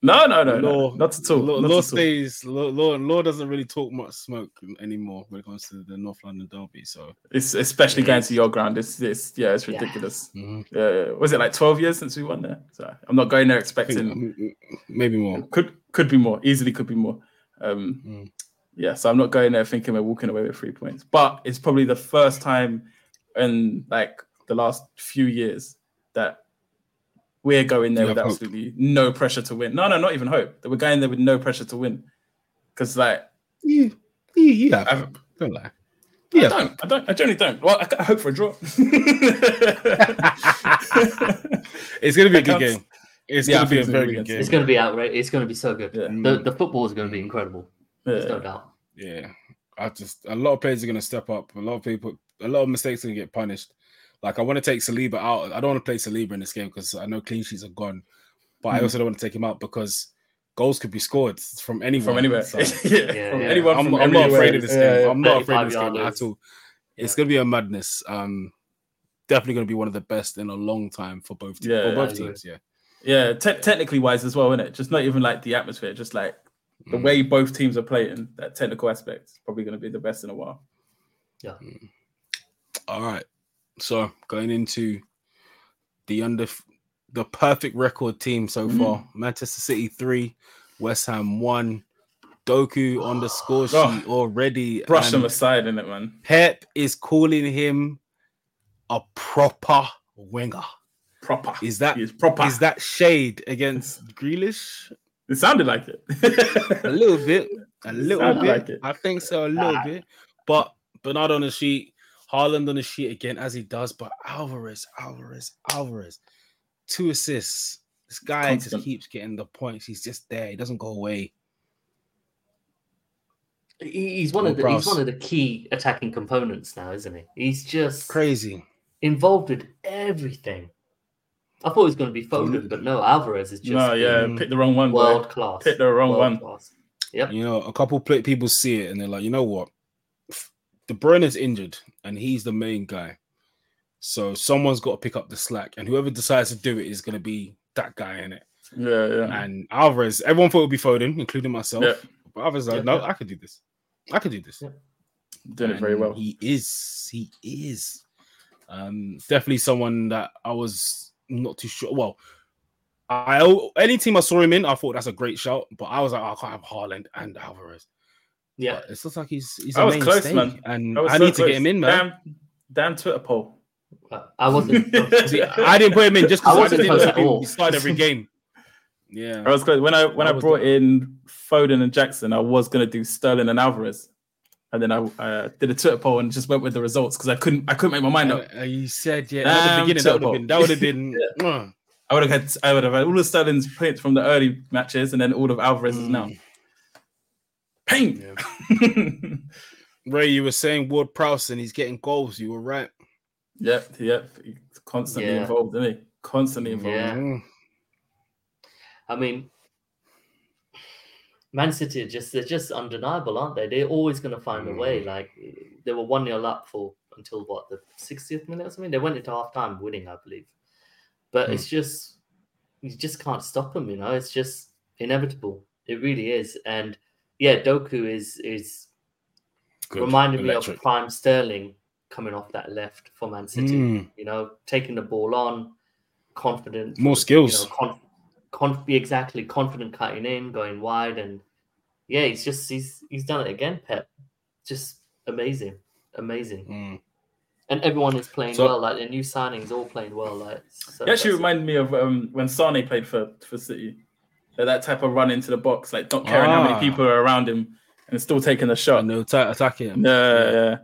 No, no, no, no, not at all. Law, not Law at all. stays. Law, Law, Law doesn't really talk much smoke anymore when it comes to the North London derby. So It's especially It going to your ground. It's, it's yeah, it's Yeah. ridiculous. mhm. Yeah, yeah. was it like 12 years since we won there? So I'm not going there I think, expecting. mm, maybe more. Could could be more. Easily could be more. Um, Mm. Yeah, so I'm not going there thinking we're walking away with three points. But it's probably the first time in like the last few years that we're going there You with have hope. absolutely no pressure to win. No, no, not even hope. That we're going there with no pressure to win. Because like yeah, you, you have. I've- Don't lie. Yeah. I don't, I don't, I generally don't. Well, I, I hope for a draw. It's gonna be a good game. It's Yeah, gonna be a it's gonna very be good good. game. It's going to be outrageous. It's going to be so good. Yeah. The the football is going to be mm. incredible. There's no doubt. Yeah, I just a lot of players are going to step up. A lot of people, a lot of mistakes are going to get punished. Like I want to take Saliba out. I don't want to play Saliba in this game because I know clean sheets are gone. But I Mhm. also don't want to take him out because goals could be scored from anyone. from anywhere. So, yeah, Yeah, from yeah. anyone. I'm, from I'm not afraid of this Yeah, game. yeah. I'm not afraid of this game at all. It's going to be a madness. Um, definitely going to be one of the best in a long time for both teams. Yeah, for yeah, both teams. Yeah. Yeah, te- technically wise as well, isn't it? Just not even like the atmosphere, just like the Mm. way both teams are playing. That technical aspect is probably going to be the best in a while. Yeah. All right. So going into the under the perfect record team so Mhm. far: Manchester City three, West Ham one. Doku on the score sheet Oh, already. Brush them aside, in it, man. Pep is calling him a proper winger. Proper. Is that He is proper. is that shade against Grealish? It sounded like it. A little bit, a little bit. like. I think so, a little bit. But Bernard on the sheet, Haaland on the sheet again as he does. But Alvarez, Alvarez, Alvarez, two assists. This guy Constant. just keeps getting the points. He's just there. He doesn't go away. He's one Oh, of the Prowse. he's one of the key attacking components now, isn't he? He's just Crazy. involved with everything. I thought it was going to be Foden, but no, Alvarez is just no, yeah, pick the wrong one. boy. world class. Pick the wrong World one. class. Yep. You know, a couple people see it and they're like, you know what? De Bruyne is injured and he's the main guy. So someone's got to pick up the slack, and whoever decides to do it is going to be that guy in it. Yeah, yeah. And Alvarez, everyone thought it would be Foden, including myself. Yeah. But Alvarez, like, Yeah, no, yeah. I could do this. I could do this. Yeah. Doing it very well. He is. He is. Um, definitely someone that I was not too sure. Well, I any team I saw him in, I thought that's a great shot. But I was like, oh, I can't have Haaland and Alvarez. Yeah, But it looks like he's he's I a was close, mainstay, man. and I, was I so need to get him in, man. Damn, damn Twitter poll. I wasn't. See, I didn't put him in just because I, wasn't didn't close know at he all. started every game. Yeah, I was close. When I when I I, brought there. in Foden and Jackson, I was gonna do Sterling and Alvarez, and then I uh, did a Twitter poll and just went with the results because I couldn't I couldn't make my mind up. Uh, you said yeah. At the beginning, that would have been that would have been. uh, I would have had I would have had all of Sterling's points from the early matches and then all of Alvarez's now. Mm. Pain. Ray, you were saying Ward Prowse and he's getting goals. You were right. yep, yep. He's constantly Yeah. involved, isn't he? Constantly involved. Yeah. Mm. I mean, Man City are just they're just undeniable, aren't they? They're always going to find a Mm. way. Like they were one 0 up for until what the 60th minute or something. They went into half time winning, I believe. But Hmm. it's just you just can't stop them. You know, it's just inevitable. It really is. And yeah, Doku is is Good. reminded me of prime Sterling coming off that left for Man City. Mm. You know, taking the ball on, confident, More you skills. know, conf- conf- be exactly confident cutting in, going wide, and yeah, he's just he's he's done it again. Pep, just amazing, amazing, Mm. and everyone is playing So- well. Like the new signings, all playing well. Like so He actually reminded me of um, when Sane played for, for City. Like, that type of run into the box, like not caring how Ah. many people are around him and still taking the shot. And they'll ta- attack him. Yeah, yeah.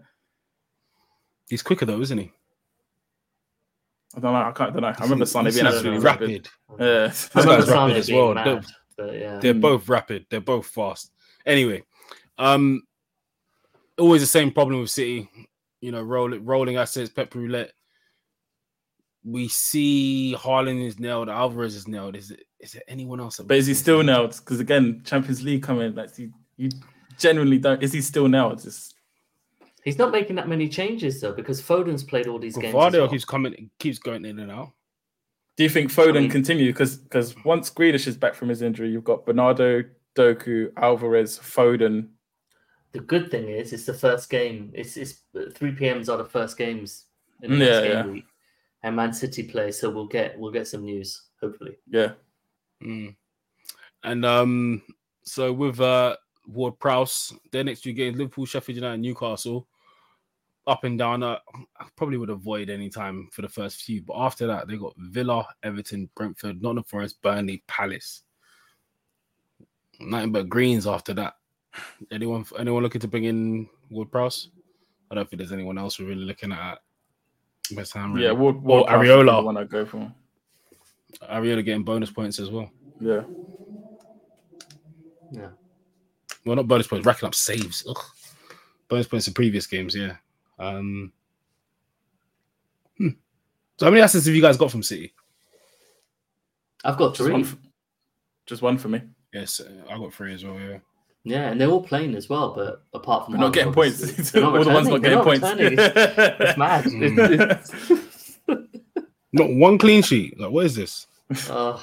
He's quicker though, isn't he? I don't know. I can't. I don't know. I remember Sane He's being absolutely rapid. rapid. Yeah. This remember guy's rapid as well. mad, They're- but yeah, They're Mm. both rapid. They're both fast. Anyway, um, always the same problem with City. You know, rolling rolling assets, Pep roulette. We see Haaland is nailed. Alvarez is nailed. Is it? Is there anyone else? But is he still now? Because again, Champions League coming. Like you, you genuinely don't. Is he still nailed? Just he's not making that many changes though because Foden's played all these games. as Guardiola well. keeps coming, keeps going in and out. do you think Foden I mean- continue? Because because once Grealish is back from his injury, you've got Bernardo, Doku, Alvarez, Foden. The good thing is, it's the first game. It's it's three PMs are the first games in the Mm, yeah, game yeah. week, and Man City play. So we'll get we'll get some news hopefully. Yeah, Mm. And um, so with uh Ward Prowse, their next two games, Liverpool, Sheffield United, Newcastle, up and down. Uh, I probably would avoid any time for the first few, but after that, they got Villa, Everton, Brentford, Nottingham Forest, Burnley, Palace. Nothing but greens after that. Anyone anyone looking to bring in Ward Prowse? I don't think there's anyone else we're really looking at. West Ham, really. yeah. Ward, Ward Prowse would be Areola. the one I go for. Areola getting bonus points as well. Yeah, Yeah, Well, not bonus points, racking up saves. Ugh. Bonus points in previous games, yeah. Um, hmm. So, how many assets have you guys got from City? I've got just three. one. For, just one for me. Yes, uh, I got three as well. Yeah. Yeah, and they're all playing as well. But apart from We're not getting points. obviously, they're All the ones not getting returning, points. they're not returning. It's mad. Mm. It's- Not one clean sheet. Like, what is this? uh,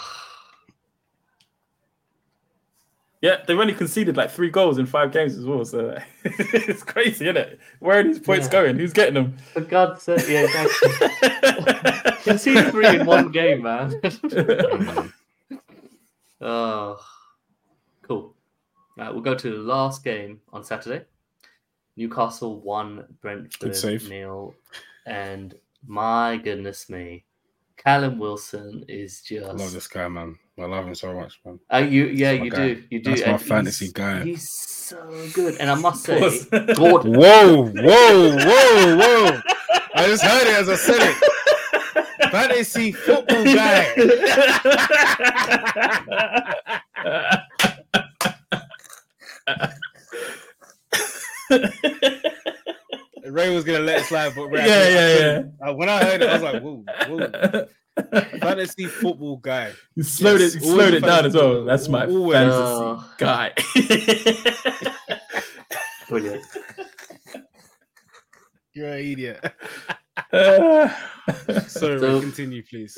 Yeah, they've only conceded like three goals in five games as well. So it's crazy, isn't it? Where are these points Yeah. going? Who's getting them? for God's sake, yeah, exactly. Concede three in one game, man. Oh, cool. Right, we'll go to the last game on Saturday. Newcastle one, Brentford save. nil, and my goodness me, Callum Wilson is I love this guy, man. I love him so much, man. Uh, you, yeah, you guy. do, you do. That's my and fantasy he's- guy. He's so good, and I must say. Gordon. Whoa, whoa, whoa, whoa. I just heard it as I said it. Fantasy football guy. Ray was going to let it slide, but Ray, Yeah, yeah, yeah. When I heard it, I was like, whoa, whoa. Fantasy football guy. You slowed Yes, it. You slowed it down as well. fantasy- That's my always. fantasy Uh, guy. Brilliant. You're an idiot. Uh, Sorry, So- continue, please.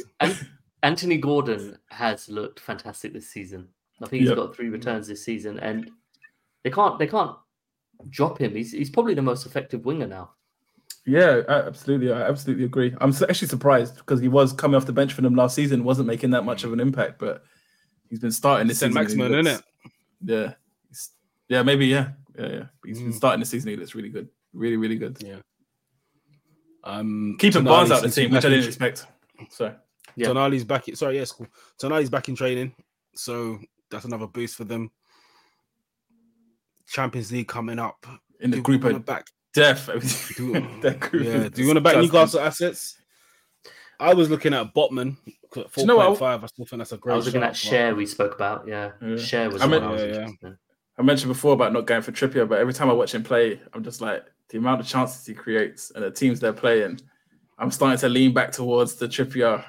Anthony Gordon has looked fantastic this season. I think he's Yep. got three returns this season, and they can't they can't drop him. He's he's probably the most effective winger now. Yeah, absolutely. I absolutely agree. I'm actually surprised because he was coming off the bench for them last season, wasn't making that much of an impact, but he's been starting this Saint season. and he Maximin, looks- innit? Yeah. He's- yeah, maybe, yeah. Yeah, yeah. He's been Mm. starting the season. He looks really good. Really, really good. Yeah. Um, Keeping Tonali Barnes out of the seems to be team, which I didn't expect. So, Yeah. Tonali's back. In, sorry, yes, cool. Tonali's back in training, so that's another boost for them. Champions League coming up. in the Do we group wanna of back. death. Do, group yeah. Do you want to back. Newcastle assets? I was looking at Botman. Four you know what? point five. I still think that's a great. I was looking shout, at but- Schär we spoke about. Yeah, Yeah. Schär was I mean- one I was Yeah, yeah. I mentioned before about not going for Trippier, but every time I watch him play, I'm just like the amount of chances he creates and the teams they're playing. I'm starting to lean back towards the Trippier.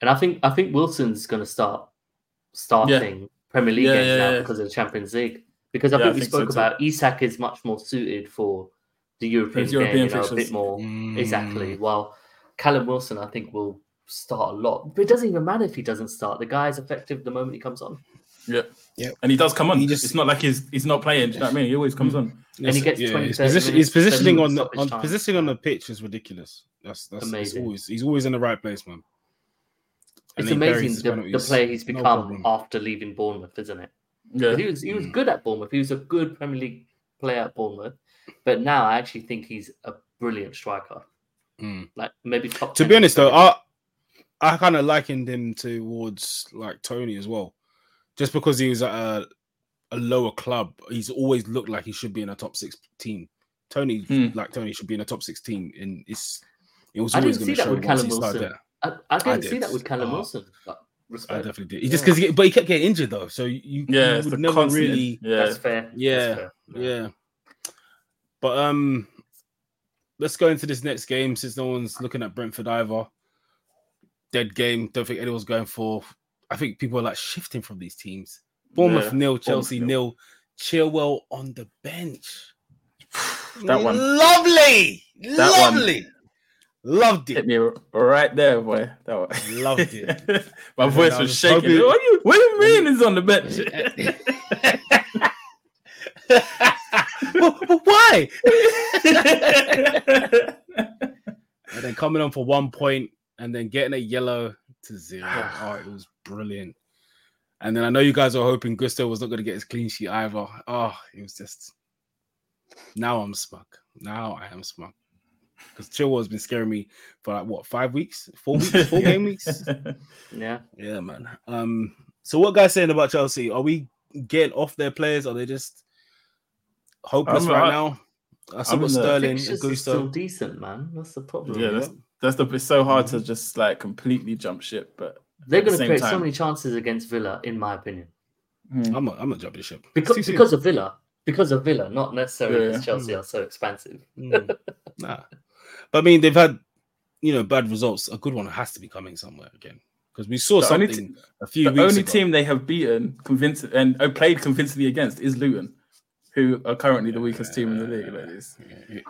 And I think I think Wilson's going to start starting Premier League Yeah, games yeah, now yeah. because of the Champions League. Because I Yeah, think I we think spoke too. about Isak is much more suited for the European, Those game, European you know, a bit more Mm. exactly. While Callum Wilson, I think, will start a lot. But it doesn't even matter if he doesn't start. The guy is effective the moment he comes on, Yeah. Yeah. And he does come on. He just- it's not like he's he's not playing. Do you know what I mean? He always comes on. And he gets 20, his, 30 position, his positioning on the on positioning on the pitch is ridiculous. That's that's it's Amazing. always he's always in the right place, man. And it's amazing the, the player he's become problem. after leaving Bournemouth, isn't it? Yeah. He was he was Mm. good at Bournemouth. He was a good Premier League player at Bournemouth, but now I actually think he's a brilliant striker. Mm. Like maybe top. To be honest, though, I I kind of likened him towards like Toney as well, just because he was at a, a lower club. He's always looked like he should be in a top six team. Toney, Hmm. like Toney, should be in a top six team, and it's it was I always didn't going see to that show with once Callum Wilson. I, I didn't see did. that with Callum Oh. Wilson. But I definitely did. He just because, but he kept getting injured though, so you, you Yeah. It's would never constant- really, Yeah. That's fair. That's Yeah, fair. yeah. But um, let's go into this next game since no one's looking at Brentford either. Dead game. Don't think anyone's going for. I think people are like shifting from these teams. Bournemouth Yeah, nil, Chelsea nil. nil. Chilwell on the bench. That one lovely, That one. Loved hit it. me right there, boy. That one. Loved it. My And voice was was shaking. What, you, what do you mean he's on the bench? Why? and then coming on for one point and then getting a yellow to zero. Oh, it was brilliant. And then I know you guys are hoping Gusto was not going to get his clean sheet either. Oh, it was just. Now I'm smug. Now I am smug. Because Chilwell has been scaring me for like what five weeks, four weeks, four game weeks. Yeah. Yeah, man. Um. So what guys saying about Chelsea? Are we getting off their players? Are they just hopeless I'm- right I- now? I saw I'm got Sterling, Fixtures are still decent, man. That's the problem. Yeah, that's, that's the. It's so hard to just like completely jump ship, but They're going to same create so many chances against Villa, in my opinion, hmm. I'm a, I'm a jumping ship because too because of Villa, because of Villa, not necessarily Yeah. because Chelsea are so expansive. Mm. nah, but I mean they've had you know bad results. A good one has to be coming somewhere again because we saw The something a few the weeks only ago. team they have beaten convincing and uh, played convincingly against is Luton, who are currently the weakest team in the league. Like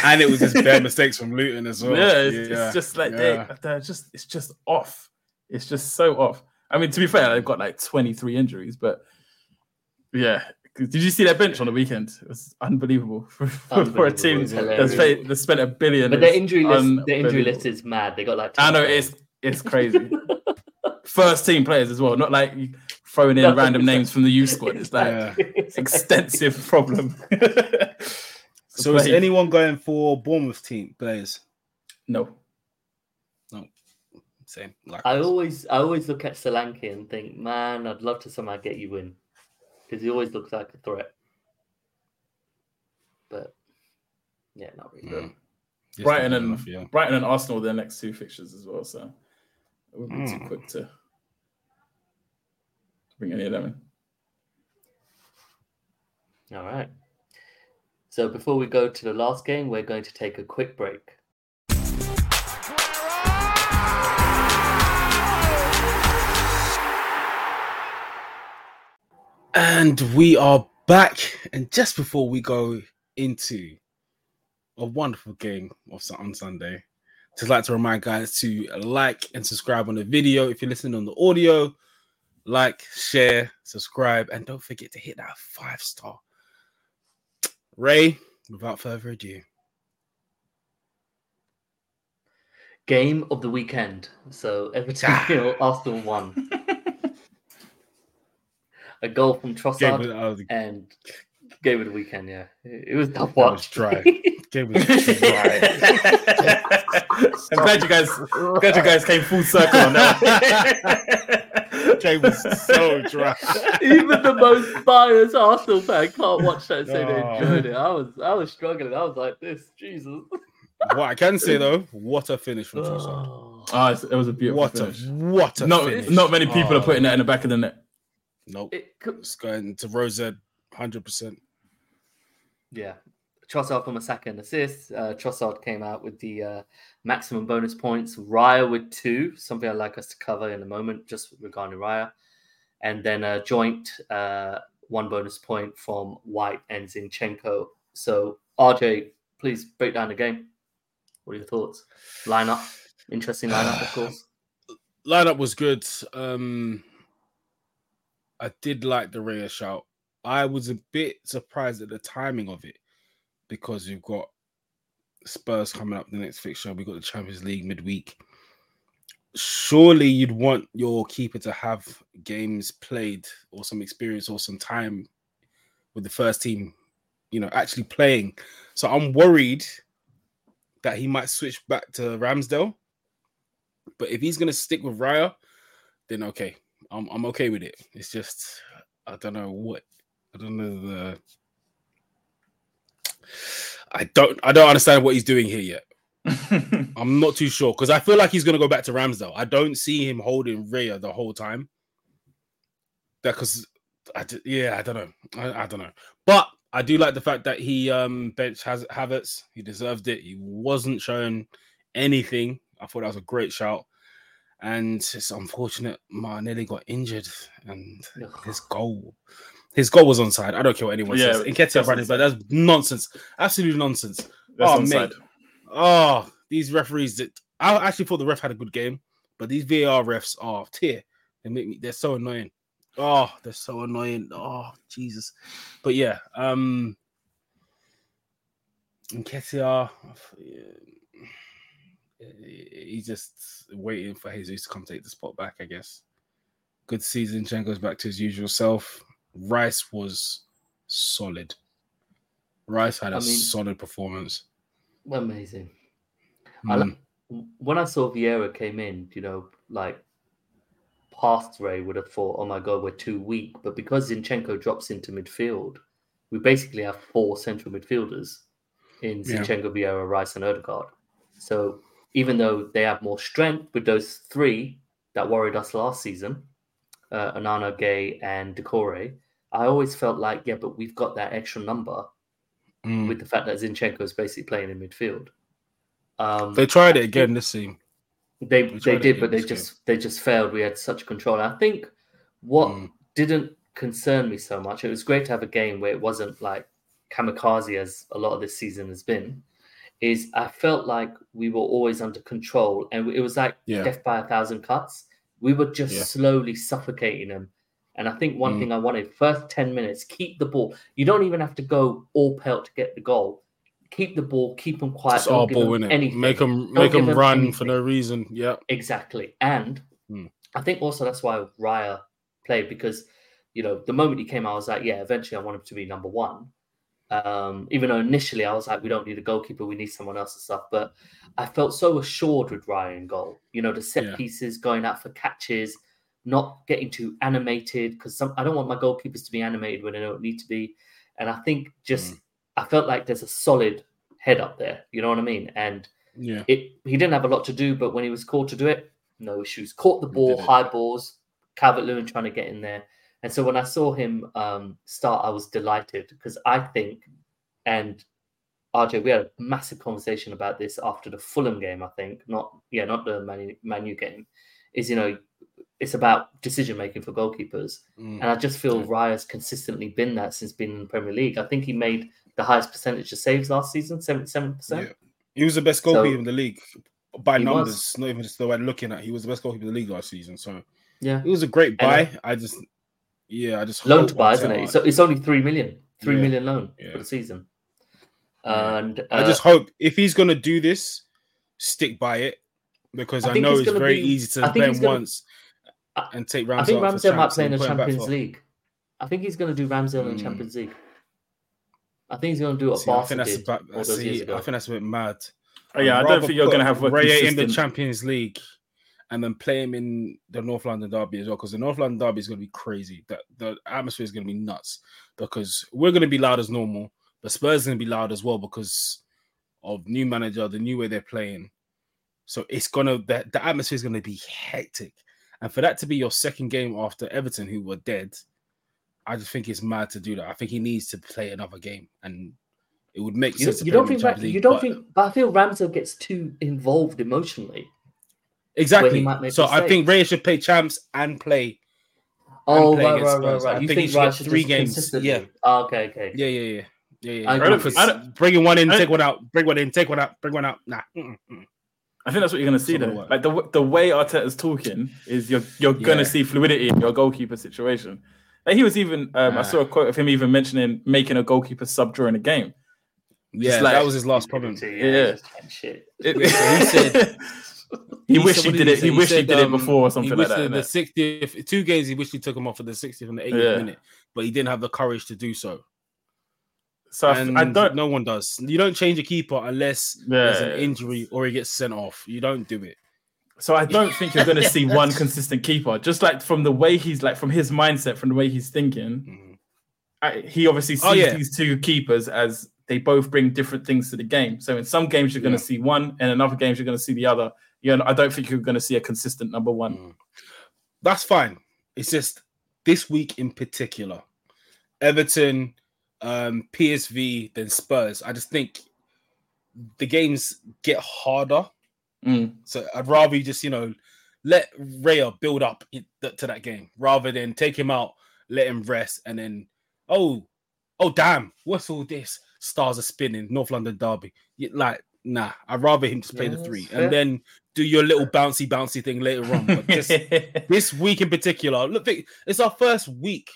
and it was just bad mistakes from Luton as well. yeah, it's, it's just like yeah. they, they're just it's just off. It's just so off. I mean, to be fair, they've got like 23 injuries, but yeah. Did you see their bench on the weekend? It was unbelievable for, for a team It's that's, paid, that's spent a billion. But their injury list, their injury list is mad. They got like. I know players. it's it's crazy. First team players as well, not like throwing in No. random names from the youth squad. It's like Yeah. extensive problem. So is anyone going for Bournemouth team players? no? No. Same. Like I always, I always look at Solanke and think, man, I'd love to somehow get you in because he always looks like a threat. But yeah, not really. Mm. Just Brighton and enough, yeah. Brighton and Arsenal, their next two fixtures as well. So it would be too Mm. quick to bring any of them in. All right. So before we go to the last game, we're going to take a quick break. And we are back. And just before we go into a wonderful game of Sun- on Sunday, just like to remind guys to like and subscribe on the video. If you're listening on the audio, like, share, subscribe, and don't forget to hit that five star. Ray, without further ado, game of the weekend. So Everton nil, Arsenal one. A goal from Game Trossard was, uh, and game of the weekend. Yeah, it it was tough That was watch. dry. game was dry. I'm glad you guys, glad you guys came full circle on that. game was so dry. Even the most biased Arsenal fan can't watch that and say they Oh. enjoyed it. I was, I was struggling. I was like, this, Jesus. What I can say though, what a finish from Trossard. Oh. Oh, it was a beautiful What a finish. what a Not, finish. not many people Oh, are putting that in the back of the net. Nope. It could, It's going to Rose hundred percent. Yeah. Trossard from a second assist. Uh, Trossard came out with the uh, maximum bonus points. Raya with two, something I'd like us to cover in a moment, just regarding Raya. And then a joint uh, one bonus point from White and Zinchenko. So, RJ, please break down the game. What are your thoughts? Lineup, interesting lineup, of course. Lineup was good. Um I did like the Raya shout. I was a bit surprised at the timing of it because you've got Spurs coming up the next fixture. We've got the Champions League midweek. Surely you'd want your keeper to have games played or some experience or some time with the first team, you know, actually playing. So I'm worried that he might switch back to Ramsdale. But if he's gonna stick with Raya, then okay, I'm I'm okay with it. It's just I don't know what I don't know the I don't I don't understand what he's doing here yet. I'm not too sure because I feel like he's gonna go back to Ramsdale. I don't see him holding Raya the whole time. That because I d- yeah I don't know I, I don't know, but I do like the fact that he um bench has Havertz. He deserved it. He wasn't showing anything. I thought that was a great shout. And it's unfortunate Martinelli got injured and his goal. His goal was onside. I don't care what anyone Yeah, says. Nketiah that's but that's nonsense. Absolute nonsense. That's Oh, onside. mate. Oh, these referees that I actually thought the ref had a good game, but these VAR refs are tear. They make me they're so annoying. Oh, they're so annoying. Oh, Jesus. But yeah, um Nketiah, yeah, he's just waiting for Jesus to come take the spot back, I guess. Good season. Chen goes back to his usual self. Rice was solid. Rice had a I mean- solid performance. Amazing. I Mm. like- when I saw Vieira came in, you know, like past Ray would have thought, oh my god, we're too weak. But because Zinchenko drops into midfield, we basically have four central midfielders in Yeah. Zinchenko, Vieira, Rice, and Odegaard. So even though they have more strength with those three that worried us last season, uh, Onana, Gueye, and Doucouré, I always felt like, yeah, but we've got that extra number Mm. with the fact that Zinchenko is basically playing in midfield. Um, They tried it again this season. they We they did, but they just they just failed. We had such control. I think what Mm. didn't concern me so much. It was great to have a game where it wasn't like kamikaze as a lot of this season has been. Is I felt like we were always under control, and it was like Yeah. death by a thousand cuts. We were just Yeah. slowly suffocating them. And I think one Mm. thing I wanted first ten minutes, keep the ball. You don't even have to go all pelt to get the goal. Keep the ball, keep them quiet. Just don't give ball them anything. Make them Don't make them them run anything. for no reason. Yeah. Exactly. And Hmm. I think also that's why Raya played because, you know, the moment he came out, I was like, yeah, eventually I want him to be number one. Um, even though initially I was like, we don't need a goalkeeper, we need someone else and stuff. But I felt so assured with Ryan goal. You know, the set Yeah. pieces, going out for catches, not getting too animated because some I don't want my goalkeepers to be animated when they don't need to be. And I think just Hmm. I felt like there's a solid head up there. You know what I mean? And Yeah. it he didn't have a lot to do, but when he was called to do it, no issues. Caught the ball, high balls, Calvert Lewin trying to get in there. And so when I saw him um, start, I was delighted because I think, and RJ, we had a massive conversation about this after the Fulham game. I think not, yeah, not the Man, Man U game. Is you know, it's about decision making for goalkeepers, Mm. and I just feel Yeah. Raya's consistently been that since being in the Premier League. I think he made the highest percentage of saves last season, seventy-seven percent. He was the best goalkeeper So- in the league by He was. numbers, not even just the way I'm looking at. He was the best goalkeeper in the league last season. So Yeah. it was a great And, buy. I just, yeah, I just loan to buy, isn't it? So it's only three million, three Yeah, million loan yeah. for the season. Yeah. And I uh, just hope if he's gonna do this, stick by it. because I I, know it's very be- easy to I play him gonna- once and take Ramsdale. I think Ramsdale might play in the put him back Champions League. I think he's going to do Ramsdale in Mm. Champions League. I think he's going to do what See, I Barca think that's did about, all those years ago. I think that's a bit mad. Oh, yeah, I don't think you're going to have a Raya in the Champions League and then play him in the North London Derby as well because the North London Derby is going to be crazy. That the atmosphere is going to be nuts because we're going to be loud as normal, but Spurs are going to be loud as well because of new manager, the new way they're playing. So it's gonna the, the atmosphere is going to be hectic, and for that to be your second game after Everton, who were dead, I just think it's mad to do that. I think he needs to play another game, and it would make You, sense. to you don't think Champions League, you don't but- think, but I feel Ramsdale gets too involved emotionally. Exactly. might make So I think Raya should play champs and play. Oh, play right, right, right, right. I You think he think should Raya get should three games. Yeah. Oh, okay, okay. Yeah, yeah, yeah, yeah, yeah. I yeah. don't- I don't- bringing one in, I- take one out. Bring one in, take one out. Bring one out. Nah. mm, mm. I think that's what you're going to see It's though. work. Like the w- the way Arteta's talking is you're you're going to see fluidity in your goalkeeper situation. Like he was even um, I saw a quote of him even mentioning making a goalkeeper sub during a game. Yeah, like- that was his last problem. Yeah, Yeah. just chat shit. It- he said- he, He wished he did it. say? He wished he did it um, before or he something like that. the- 60th, two games he wished he took him off for the 60th and the 80th Yeah. minute, but he didn't have the courage to do so. So And I don't. no one does. You don't change a keeper unless there's an injury or he gets sent off. You don't do it. So I don't think you're going to see one consistent keeper. Just like from the way he's like from his mindset, from the way he's thinking, Mhm. I, he obviously sees Oh, yeah. these two keepers as they both bring different things to the game. So in some games you're going to see one, and in other games you're going to see the other. You know, I don't think you're going to see a consistent number one. Mm. That's fine. It's just this week in particular, Everton, um, PSV, then Spurs. I just think the games get harder. Mm. So I'd rather you just you know let Raya build up to that game rather than take him out, let him rest, and then oh oh damn, what's all this? Stars are spinning. North London Derby. Like nah, I'd rather him just play Yeah, the three fair. and then do your little bouncy bouncy thing later on. But just this week in particular, look, Vic, it's our first week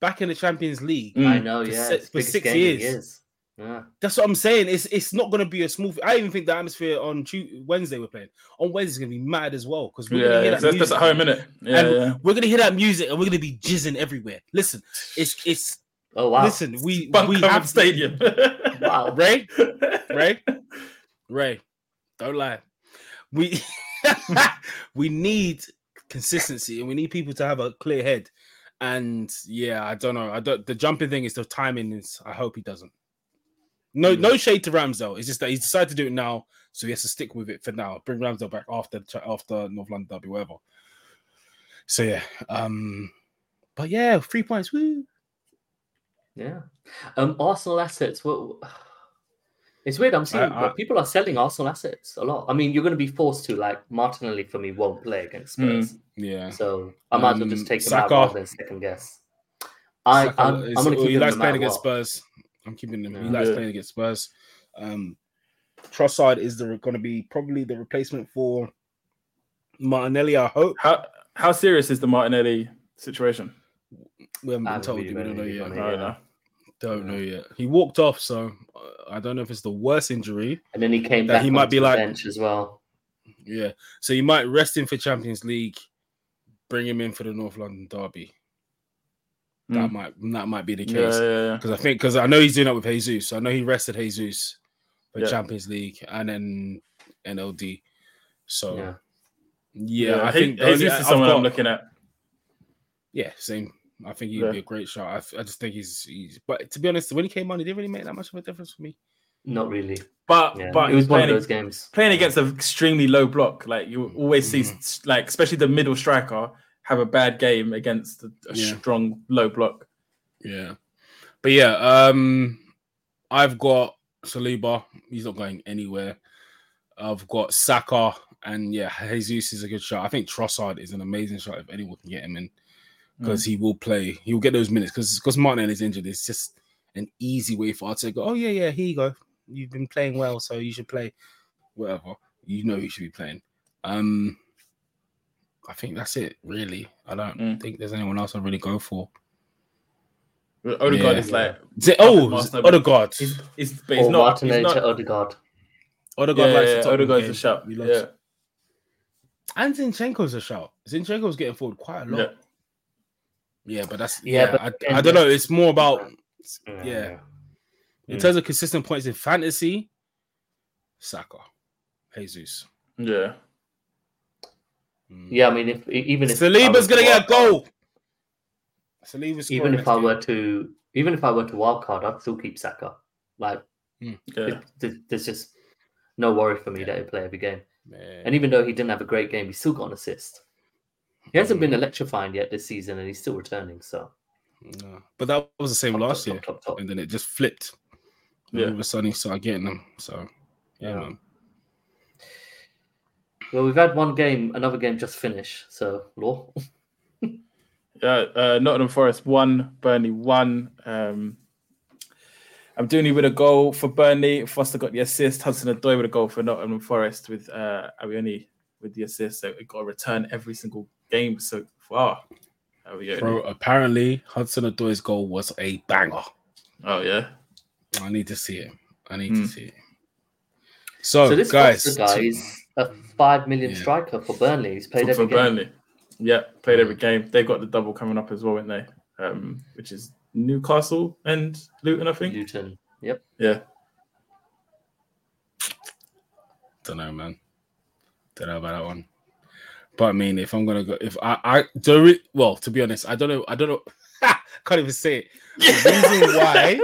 back in the Champions League. Mm. I know, For yeah. si- for six years. years. Yeah. That's what I'm saying. It's it's not going to be a smooth. I even think the atmosphere on Tuesday, Wednesday we're playing on Wednesday is going to be mad as well because we're going to hear yeah. that So that's music. just at home, innit? Yeah, and yeah. we're going to hear that music and we're going to be jizzing everywhere. Listen, it's it's Oh wow. listen. We Bunk we have stadium. Wow. Ray Ray Ray. Don't lie. We we need consistency and we need people to have a clear head. And yeah, I don't know. I don't. The jumping thing is the timing. Is I hope he doesn't. No, Hmm. no shade to Ramsdale. It's just that he's decided to do it now, so he has to stick with it for now. Bring Ramsdale back after after North London Derby, whatever. So yeah, um, but yeah, three points. Woo! Yeah. Um, Arsenal assets. Well, It's weird. I'm seeing I- people are selling Arsenal assets a lot. I mean, you're going to be forced to. Like Martinelli for me won't play against Mm. Spurs, Yeah, so I might as well just Um, take him out Saka. rather than second guess. I, Saka I'm, I'm going to keep he likes playing against what. Spurs. I'm keeping him. He likes Yeah. playing against Spurs. Um, Trossard is the going to be probably the replacement for Martinelli. I hope how how serious is the Martinelli situation? we haven't I been told. really We don't know yet. On it. I don't know. Yet. He walked off, so uh, I don't know if it's the worst injury. And then he came back. he might be the like- bench as well. Yeah, so you might rest him for Champions League, bring him in for the North London Derby. That Mm. might that might be the Yeah, case. yeah, yeah. because I think because I know he's doing that with Jesus. I know he rested Jesus for Yeah. Champions League and then NLD. So Yeah. yeah, I He- think the Jesus only- is I've someone I'm looking at. Yeah, same. I think he'd Yeah. be a great shot. I just think he's, he's. But to be honest, when he came on, he didn't really make that much of a difference for me. Not really. But Yeah. but it was he's one of playing, those games. playing against an extremely low block. Like you always see, Mm-hmm. s- like especially the middle striker have a bad game against a, a Yeah. strong low block. Yeah, but yeah, um, I've got Saliba. He's not going anywhere. I've got Saka, and yeah, Jesus is a good shot. I think Trossard is an amazing shot if anyone can get him in because he will play. He will get those minutes because because Martin is injured. It's just an easy way for us to go. Oh yeah, yeah, here you go. You've been playing well, so you should play. Whatever you know, you should be playing. Um, I think that's it. Really, I don't Mm. think there's anyone else I really go for. Odegaard Yeah. is like Is it- oh, Master- Odegaard. he's, he's but he's Or not. He's Martinelli not to Odegaard. Odegaard yeah, likes yeah, the Tottenham Odegaard's a shot. He loves Yeah. it. And Zinchenko's a shout. Zinchenko's getting forward quite a lot. Yeah. Yeah, but that's Yeah, yeah. but I, I don't know. It's more about Yeah. yeah. In Mm. terms of consistent points in fantasy, Saka, Jesus. Yeah. Mm. Yeah, I mean, if even if I Saliba's gonna to get a wild- goal. Saliba's even if I were to, even if I were to wildcard, I'd still keep Saka. Like, Yeah. it- there's just no worry for me that he play every game. Man. And even though he didn't have a great game, he still got an assist. He hasn't been electrifying yet this season, and he's still returning. So No. But that was the same top, last top, year, top, top, top. and then it just flipped. And Yeah. All of a sudden, he started getting them. So yeah, Yeah. man. Well, we've had one game, another game just finish. So law. Yeah, uh, Nottingham Forest one, Burnley one. Um, I'm doing it with a goal for Burnley. Foster got the assist. Hudson Odoi with a goal for Nottingham Forest with uh, Ariani with the assist. So it got a return every single game so far. Oh yeah. Bro, apparently Hudson Odoi's goal was a banger. Oh yeah. I need to see it. I need Hmm. to see it. So, so this guys, Foster guy t- is a five million Yeah. striker for Burnley. He's played For, every for game. Burnley. Yeah, played every game. They've got the double coming up as well, haven't they? Um, which is Newcastle and Luton, I think. Luton. Yep. Yeah. don't know, man. Don't know about that one. But I mean, if I'm gonna go, if I, I do it, well, to be honest, I don't know. I don't know. Can't even say it. The reason why,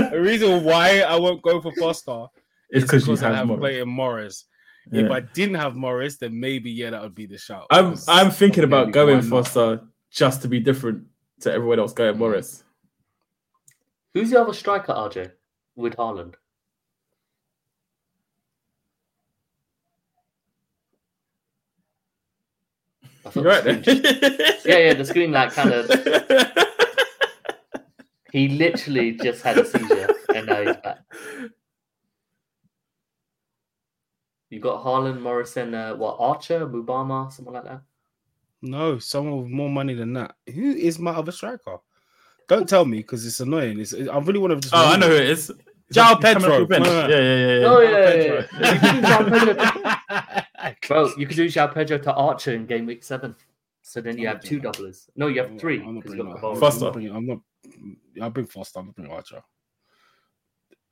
the reason why I won't go for Foster it's is because you because I have have more. playing Morris. Yeah. If I didn't have Morris, then maybe yeah, that would be the shout. I'm I'm thinking about going why? Foster just to be different to everyone else going Morris. Who's the other striker, RJ? With Haaland. I thought You're right the there. screen just- yeah, yeah, the screen like kind of. He literally just had a seizure and now he's back. You got Haaland, Morrison, uh, what Archer, Mubama, someone like that. No, someone with more money than that. Who is my other striker? Don't tell me because it's annoying. It's, I really want to just. Oh, I know who it. it is. João Coming off Pedro. No, no, no. Yeah, yeah, yeah. yeah. Oh, João yeah, yeah, Pedro. Bro, you could do João Pedro to Archer in game week seven. So then you I'm have two doing doublers. No, you have I'm- three. I'm not 'cause bringing got that. Cavani. Foster. I'm not bringing- I'm not. I'll bring Foster. I'm not bringing Archer.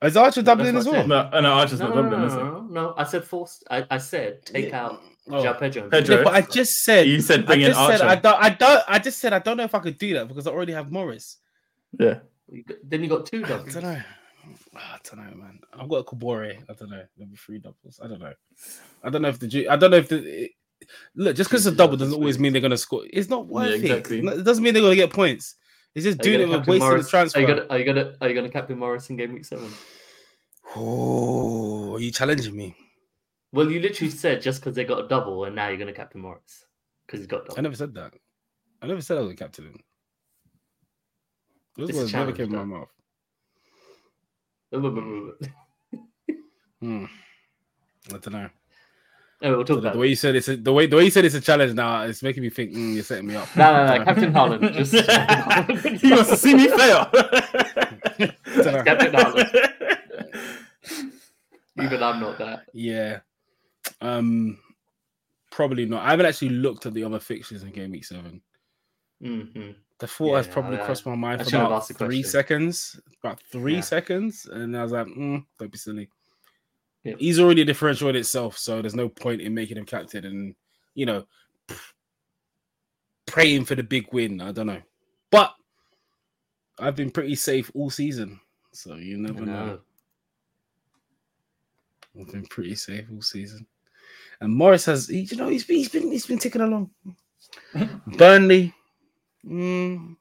Is Archer doubling as I well? said. No, uh, no, Archer's No, not no, no, no, no, no. I said forced. I, I said take Yeah. out Oh. João Pedro. Pedro. Yeah, but I just said. You said I bring in just said Archer. I don't. I don't. I just said I don't know if I could do that because I already have Morris. Yeah. Then you got two I doubles. don't know. Ah, I don't know, man. I've got a Kabore. I don't know. Maybe three doubles. I don't know. I don't know if the. I don't know if the. it- look, just because it's a double doesn't always mean they're gonna score. It's not worth exactly. it. It doesn't mean they're gonna get points. It's just doing it with wasting the Morris? transfer. Are you gonna are you gonna are you gonna captain Morris in game week seven? Oh, are you challenging me? Well, you literally said just because they got a double, and now you're gonna captain Morris because he's got Double. I never said that. I never said I was a captain. Those It's a words never challenge, came out of though. my mouth. Oh, Hmm. I don't know. we'll talk The, about the way you said it's a, the way the way you said it's a challenge now, it's making me think mm, you're setting me up. No, no, no, Captain Haaland. Just he wants to see me fail. Captain Haaland. Even I'm not that. Yeah. Um probably not. I haven't actually looked at the other fixtures in game week seven. hmm The thought has Yeah, probably I- crossed my mind I for about three question. seconds. About three Yeah. seconds. And I was like, mm, don't be silly. Yeah. He's already a differential in itself, so there's no point in making him captain and you know praying for the big win. I don't know. But I've been pretty safe all season. So you never know. No. I've been pretty safe all season. And Morris has, you know, he's been, he's been, he's been ticking along. Burnley, mm,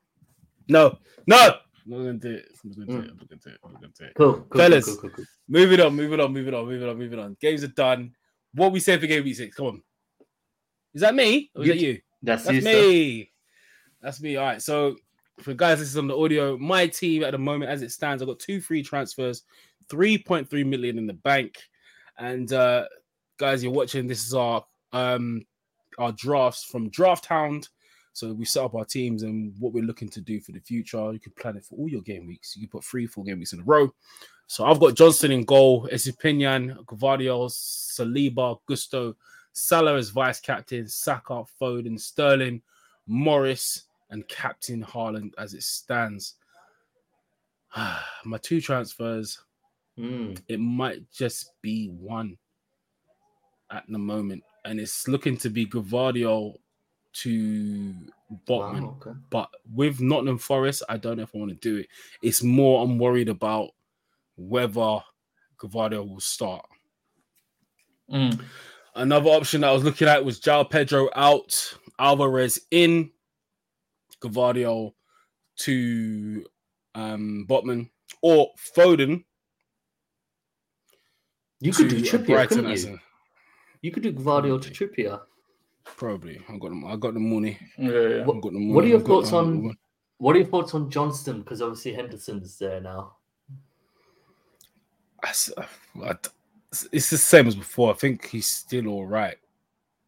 no, no, I'm not gonna do it. I'm not gonna do it. I'm not gonna do it. I'm not gonna do it. Cool, Fellas. cool, cool, cool, cool. Moving on, moving on, moving on, moving on, on. Games are done. What we said for game week six? Come on. Is that me or is You- that you? That's, That's you, sir. me. That's me. All right. So for guys, this is on the audio. My team at the moment, as it stands, I've got two free transfers, 3.3 million in the bank. And uh guys, you're watching. This is our um our drafts from Draft Hound. So we set up our teams and what we're looking to do for the future. You can plan it for all your game weeks. You can put three, four game weeks in a row. So I've got Johnstone in goal, Estupinan, Gvardiol, Saliba, Gusto, Salah as vice captain, Saka, Foden, Sterling, Morris, and Captain Haaland as it stands. My two transfers, Mm. it might just be one at the moment, and it's looking to be Gvardiol to Botman. Wow, okay. But with Nottingham Forest, I don't know if I want to do it. It's more I'm worried about whether Gvardiol will start. Mm. Another option that I was looking at was João Pedro out, Alvarez in, Gvardiol to um, Botman, or Foden. You could do Trippier, couldn't you? a- You could do Gvardiol to Trippier. Probably. I got them. I got the money. Yeah, yeah. I got the money. What are your I thoughts on- money. What are your thoughts on Johnstone? Because obviously Henderson's there now. I s- I- It's the same as before. I think he's still all right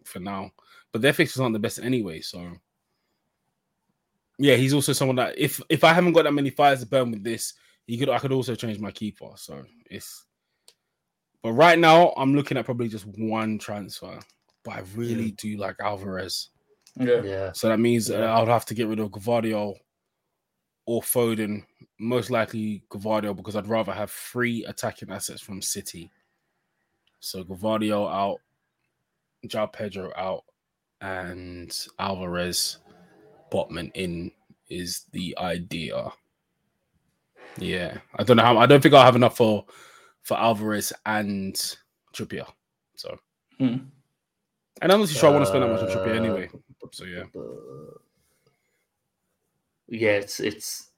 for now, but their fixtures aren't the best anyway. So, yeah, he's also someone that if if I haven't got that many fires to burn with this, he could I could also change my keeper. So it's. But right now, I'm looking at probably just one transfer. But I really do like Alvarez. yeah. Yeah. So that means uh, I would have to get rid of Gvardiol or Foden. Most likely Gvardiol because I'd rather have three attacking assets from City. So Gvardiol out, João Pedro out, and Alvarez Botman in is the idea. Yeah, I don't know how. I don't think I'll have enough for for Alvarez and Trippier. So, Hmm. And I'm not too sure I want to spend that much on Trippier Uh, anyway. So yeah. Yeah, it's it's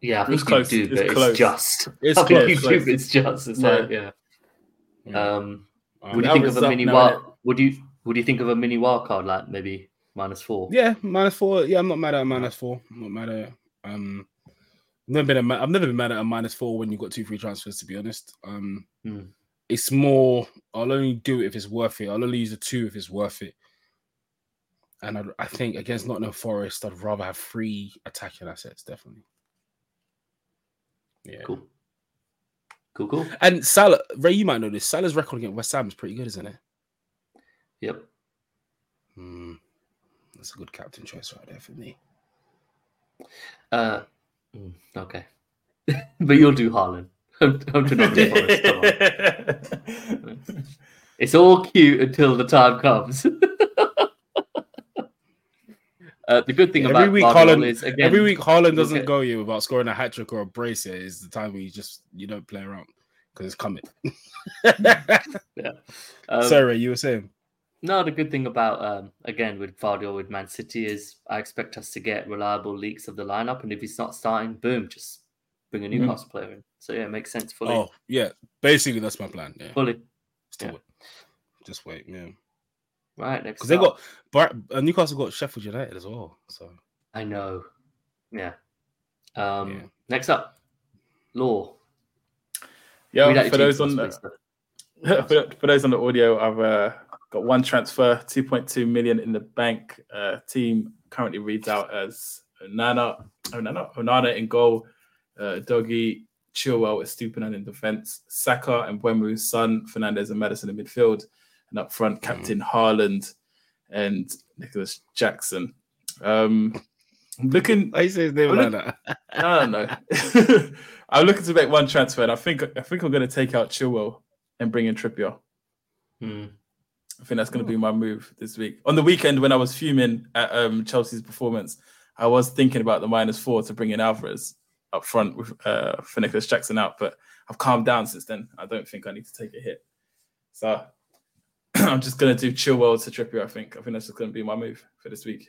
yeah. I think It's you close, do, it's but it's, close. just. It's I think close, you do, but it's just. It's Yeah. like yeah. Yeah. Um, Um, would you think of a mini now, wild? Would you would you think of a mini wild card like maybe minus four? Yeah, minus four. Yeah, I'm not mad at a minus four. I'm not mad at. Um, I've never been a ma- I've never been mad at a minus four when you've got two free transfers. To be honest, um, Hmm. It's more. I'll only do it if it's worth it. I'll only use a two if it's worth it. And I, I think against Nottingham Forest, I'd rather have three attacking assets. Definitely. Yeah. Cool. Cool. Cool. And Salah, Rey, you might know this. Salah's record against West Ham is pretty good, isn't it? Yep. Hmm. That's a good captain choice right there for me. Uh, mm, okay. but you'll do Haaland. To not do Forest. It's all cute until the time comes. uh, the good thing Every about week, Guardiola Haaland- is again Every week, look doesn't at- go you without scoring a hat trick or a brace. Here is the time where you just you don't play around because it's coming. um, Sorry, you were saying. No, the good thing about um, again with Guardiola with Man City is I expect us to get reliable leaks of the lineup, and if he's not starting, boom, just bring a. Newcastle player in. So yeah, it makes sense fully. Oh yeah, basically that's my plan. Yeah, Fully. Still yeah. wait. just wait. Yeah, Right next. because they up. got Bar- uh, Newcastle got Sheffield United as well. So I know. Yeah. Um, Yeah. Next up, Law. Yeah, Read out your for those on for the, for, for those on the audio, I've uh, got one transfer, 2.2 million in the bank. Uh, team currently reads out as Nana, Onana, Onana in goal, uh, Doggy, Chilwell with Estupinan in defence, Saka and Wemru's son, Fernandes and Maddison in midfield, and up front, Captain Haaland and Nicolas Jackson. Um, I'm looking I say his name Oh, like look- that. I don't know. I'm looking to make one transfer, and I think I think I'm going to take out Chilwell and bring in Trippier. Hmm. I think that's going to be my move this week. On the weekend, when I was fuming at um, Chelsea's performance, I was thinking about the minus four to bring in Alvarez up front with uh, for Nicolas Jackson out, but I've calmed down since then. I don't think I need to take a hit, so I'm just going to do Chilwell to Trippier. I think. I think that's just going to be my move for this week.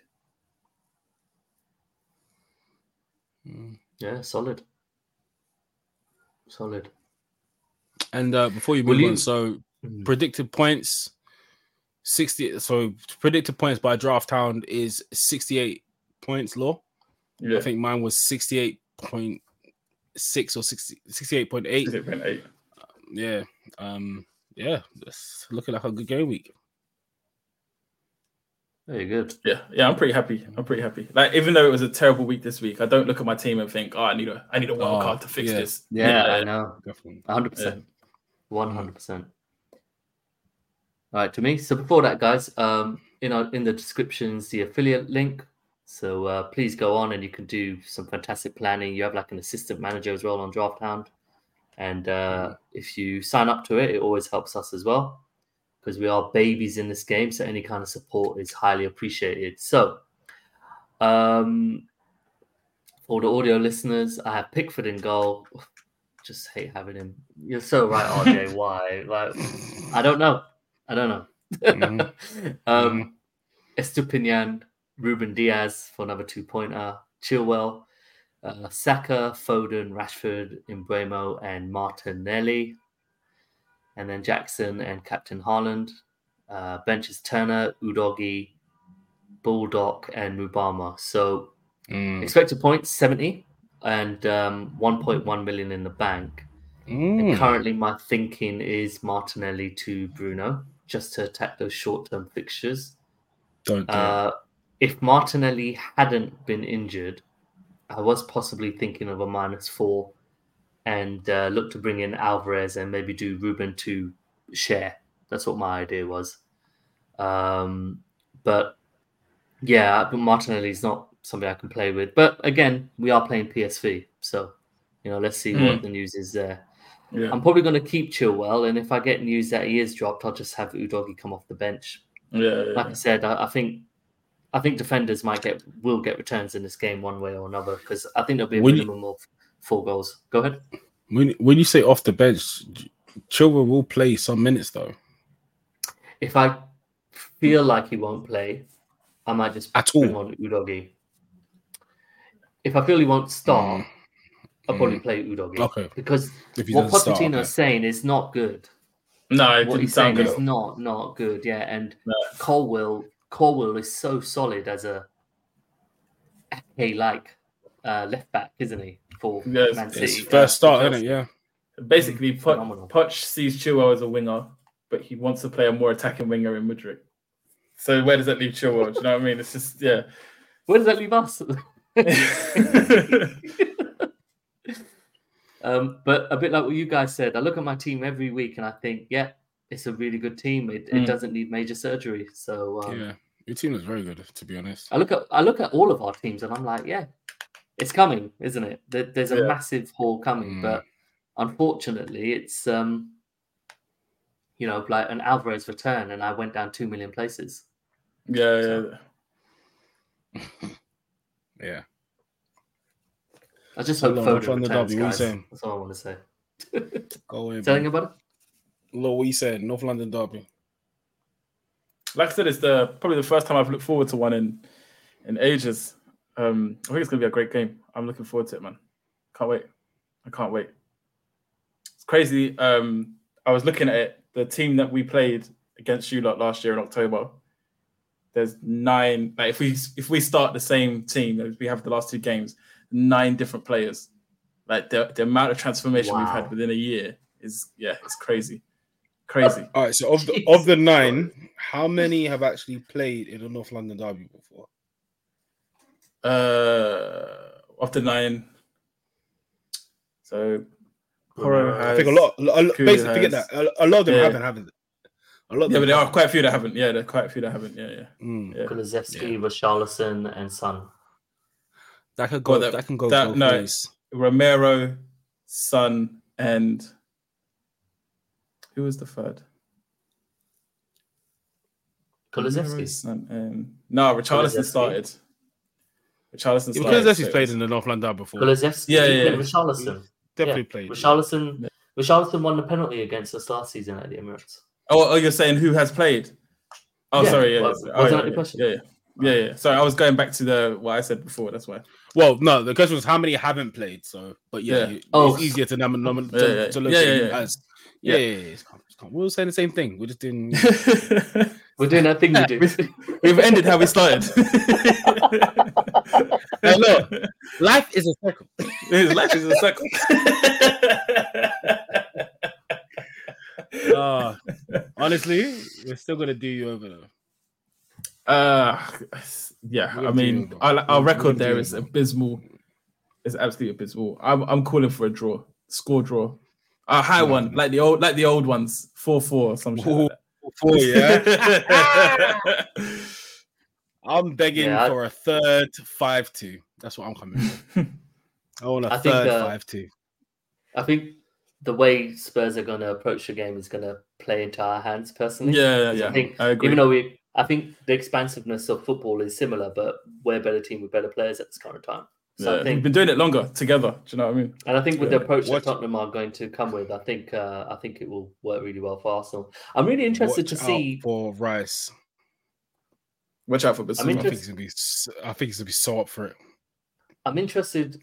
Mm. Yeah, solid. Solid. And uh, before you move you- on, so Mm. predicted points 60 so predicted points by draft hound is 68 points law Yeah, i think mine was 68.6 or 60 68.8 68. yeah um yeah it's looking like a good game week Very good. Yeah, yeah, I'm pretty happy. I'm pretty happy. Like even though it was a terrible week this week, I don't look at my team and think, "Oh, I need a, I need a wild Oh, card to fix yeah. this." Yeah, I know. Definitely. 100%. 100%. All right, to me. So before that, guys, um, in our, in the descriptions, the affiliate link. So uh, please go on and you can do some fantastic planning. You have like an assistant manager as well on Draft Hound. And uh, if you sign up to it, it always helps us as well because we are babies in this game. So any kind of support is highly appreciated. So um, for the audio listeners, I have Pickford in goal. Just hate having him. You're so right, RJ. Why? Like, I don't know. I don't know. Mhm. um, Estupinan, Rúben Dias for another two pointer, Chilwell, uh, Saka, Foden, Rashford, Mbeumo, and Martinelli. And then Jackson and Captain Haaland. Uh, benches Turner, Udogie, Bulldog, and Mubama. So Mm. expected points 70 and um, 1.1 million in the bank. And Mm. currently, my thinking is Martinelli to Bruno just to attack those short term fixtures. Don't do. Uh, if Martinelli hadn't been injured, I was possibly thinking of a minus four and uh, look to bring in Alvarez and maybe do Ruben to Schär. That's what my idea was. Um, but yeah, but Martinelli's not somebody I can play with. But again, we are playing PSV, so you know, let's see what the news is there. Yeah, I'm probably going to keep Chilwell, and if I get news that he is dropped, I'll just have Udogie come off the bench. yeah, Like I said, I, I think I think defenders might get will get returns in this game one way or another because I think there'll be a When you- minimum of four goals. Go ahead. When when you say off the bench, Chilwell will play some minutes though. If I feel like he won't play, I might just At bring all. on Udogie. If I feel he won't start, Mm. I'll probably play Udogie Okay. because If what doesn't start, Pochettino okay. is saying is not good. No, it what didn't he's saying sound is not not good. Yeah, and No. Colwell Colwell is so solid as a Ake like uh, left back, isn't he? For Yeah, it's- Man City. It's first start, isn't it? Yeah. Basically, Poch, Phenomenal. Poch sees Chilwell as a winger, but he wants to play a more attacking winger in Madrid. So where does that leave Chilwell? Do you know what I mean? It's just yeah. Where does that leave us? um, but a bit like what you guys said, I look at my team every week and I think, yeah, it's a really good team. It, it Mm. doesn't need major surgery. So um, Yeah. Your team is very good, to be honest. I look at I look at all of our teams and I'm like, yeah, it's coming, isn't it? There, there's a Yeah. massive haul coming, Mm. but unfortunately, it's um, you know, like an Alvarez return, and I went down two million places. yeah, yeah. Yeah. I just So hope long, Foden from the returns, W, what guys. saying? That's all I want to say. Go in. Telling man. about it? Look what you said. North London Derby. Like I said, it's the probably the first time I've looked forward to one in in ages. Um, I think it's gonna be a great game. I'm looking forward to it, man. Can't wait. I can't wait. It's crazy. Um, I was looking at it. The team that we played against you lot last year in October. There's nine. Like if we if we start the same team as we have the last two games, nine different players. Like the the amount of transformation we've had within a year is yeah, it's crazy, crazy. All right. So of the of the nine, how many have actually played in the North London Derby before? Uh, of the nine. So, Porro I think a lot. A, lot- Kudu basically, forget that. A, a lot of them Yeah. haven't, haven't. they? A lot. Yeah, but there are quite a few that haven't. Yeah, there are quite a few that haven't. Yeah, yeah. Mm. Yeah. Kulusevski, Richarlison, and Son. That could go. Well, that, that- can go that- no. ways. Romero, Son, and who was the third? Kulusevski. Son, and um, no, Richarlison started. Richarlison Yeah, started. because so played in the North London before. Kulusevski. Yeah, yeah, yeah. Richarlison. Definitely yeah. played. Richarlison. Yeah. Richarlison won the penalty against us last season at the Emirates. Oh, oh, you're saying who has played? Oh, Yeah, sorry. Yeah, well, yeah. wasn't Oh, that yeah, the question? Yeah, yeah. Yeah, yeah. Sorry, I was going back to the what I said before. That's why. Well, no, the question was how many haven't played. So, but yeah, Yeah. you- Oh. it's easier to number, number to, Yeah, yeah. to look Yeah, at yeah, who yeah. Yeah, Yeah. yeah, yeah. it's calm, it's calm. We were saying the same thing. We're just doing. We're doing that thing we do. We've ended how we started. Hey, look. Life is a circle. His life is a circle. Uh, honestly, we're still gonna do you over though. Uh, yeah. We're I mean, our, our record we're there doing is though. abysmal. It's absolutely abysmal. I'm I'm calling for a draw, score draw, a high No. one, like the old like the old ones, four four or some shit. Ooh, Like Four, yeah. I'm begging Yeah, I- for a third five two. That's what I'm coming for. I want a I think, third uh, five two. I think the way Spurs are going to approach the game is going to play into our hands personally. yeah, yeah, I think I agree. Even though we, I think the expansiveness of football is similar, but we're a better team with better players at this current time. So yeah, I we've been doing it longer together. Do you know what I mean? and I think with the approach Watch- that Tottenham are going to come with, I think, uh, I think it will work really well for Arsenal. I'm really interested Watch to see. for Rice. Watch out for I'm Bissouma. I think he's gonna be. s- I think he's gonna be so up for it. I'm interested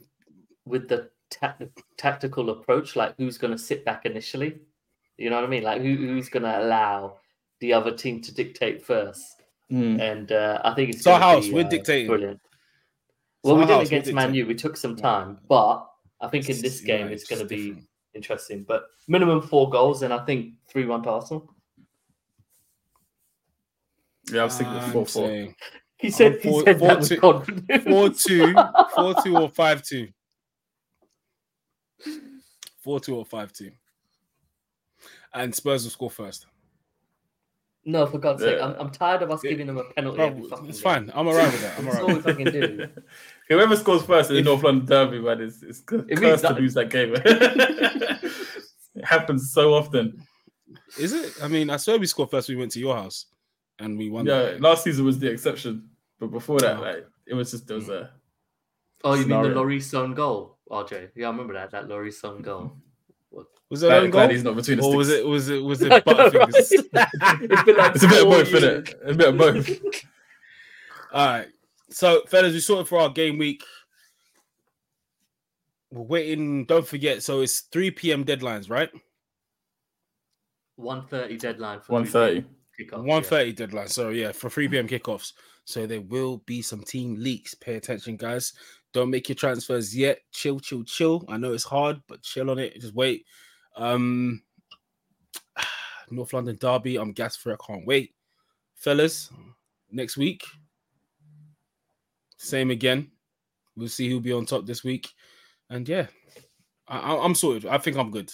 with the tac tactical approach, like who's going to sit back initially. You know what I mean? Like who, who's going to allow the other team to dictate first. Mm. And uh, I think it's So gonna House, be, we're uh, dictating. Brilliant. Well, So we did House, against we're Man U. We took some time, but I think in this Yeah, game it's going to be different. interesting. But minimum four goals, and I think three-one to Arsenal. Yeah, I was thinking I'm four four. He said, four- he said four that with two- confidence. Four two, four two or five two. Four two or five two. And Spurs will score first. No, for God's sake, I'm, I'm tired of us giving them a penalty. Bro, every fucking it's game. fine. I'm alright with that. I'm That's alright. all we fucking do. Whoever scores first in the North London Derby, man, is is cu- It means cursed to lose that game. it happens so often. Is it? I mean, I swear we scored first. We went to your house and we won. Yeah, last season was the exception, but before that, Oh. like it was just there was hmm. a Oh, you mean the Scenario. Lloris own goal, RJ? Yeah, I remember that. That Lloris own goal. Was it glad, own glad goal? he's not between the Or was it? Was it? Was it know, Butterfingers? It's been like It's a bit of four both, isn't years. it? A bit of both. All right. So, fellas, we sorted for our game week. We're waiting. Don't forget. So it's 3 p.m. deadlines, right? 1.30 deadline for One thirty. kickoff. 1.30 deadline. So yeah, for 3 p.m. kickoffs. So there will be some team leaks. Pay attention, guys. Don't make your transfers yet. Chill, chill, chill. I know it's hard, but chill on it. Just wait. Um North London Derby. I'm gas for it. I can't wait. Fellas, next week. Same again. We'll see who'll be on top this week. And yeah, I, I'm sorted. I think I'm good.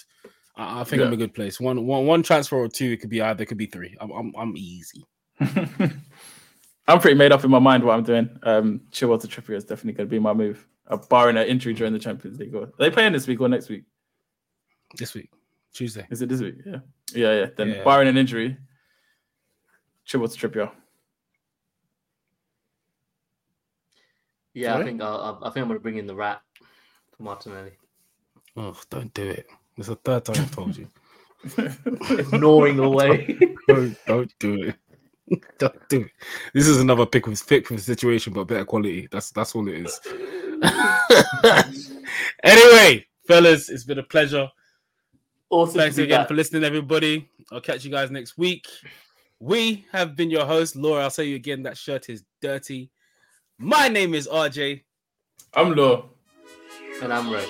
I, I think I'm Yeah. a good place. One, one, one transfer or two. It could be either. It could be three. I'm, I'm, I'm easy. I'm pretty made up in my mind what I'm doing. Um, Chilwell to Trippier is definitely going to be my move, uh, barring an injury during the Champions League. Or, are they playing this week or next week? This week, Tuesday. Is it this week? Yeah, yeah, yeah. Then Yeah. barring an injury, Chilwell to Trippier. Yeah, I Sorry? think I'll, I'll- I think I'm going to bring in the rat for Martinelli. Oh, don't do it. It's the third time I've told you. Gnawing away. don't, don't do it. Don't do it. This is another pick with Pickford the situation, but better quality. That's that's all it is. anyway, fellas, it's been a pleasure. Awesome. Thanks to be again back. for listening, everybody. I'll catch you guys next week. We have been your host, Laura. I'll say you again, that shirt is dirty. My name is RJ. I'm Laura. And I'm Rey.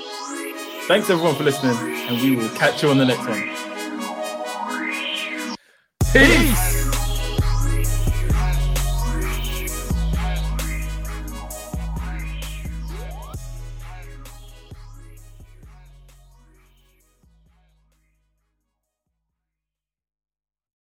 Thanks everyone for listening, and we will catch you on the next one. Peace.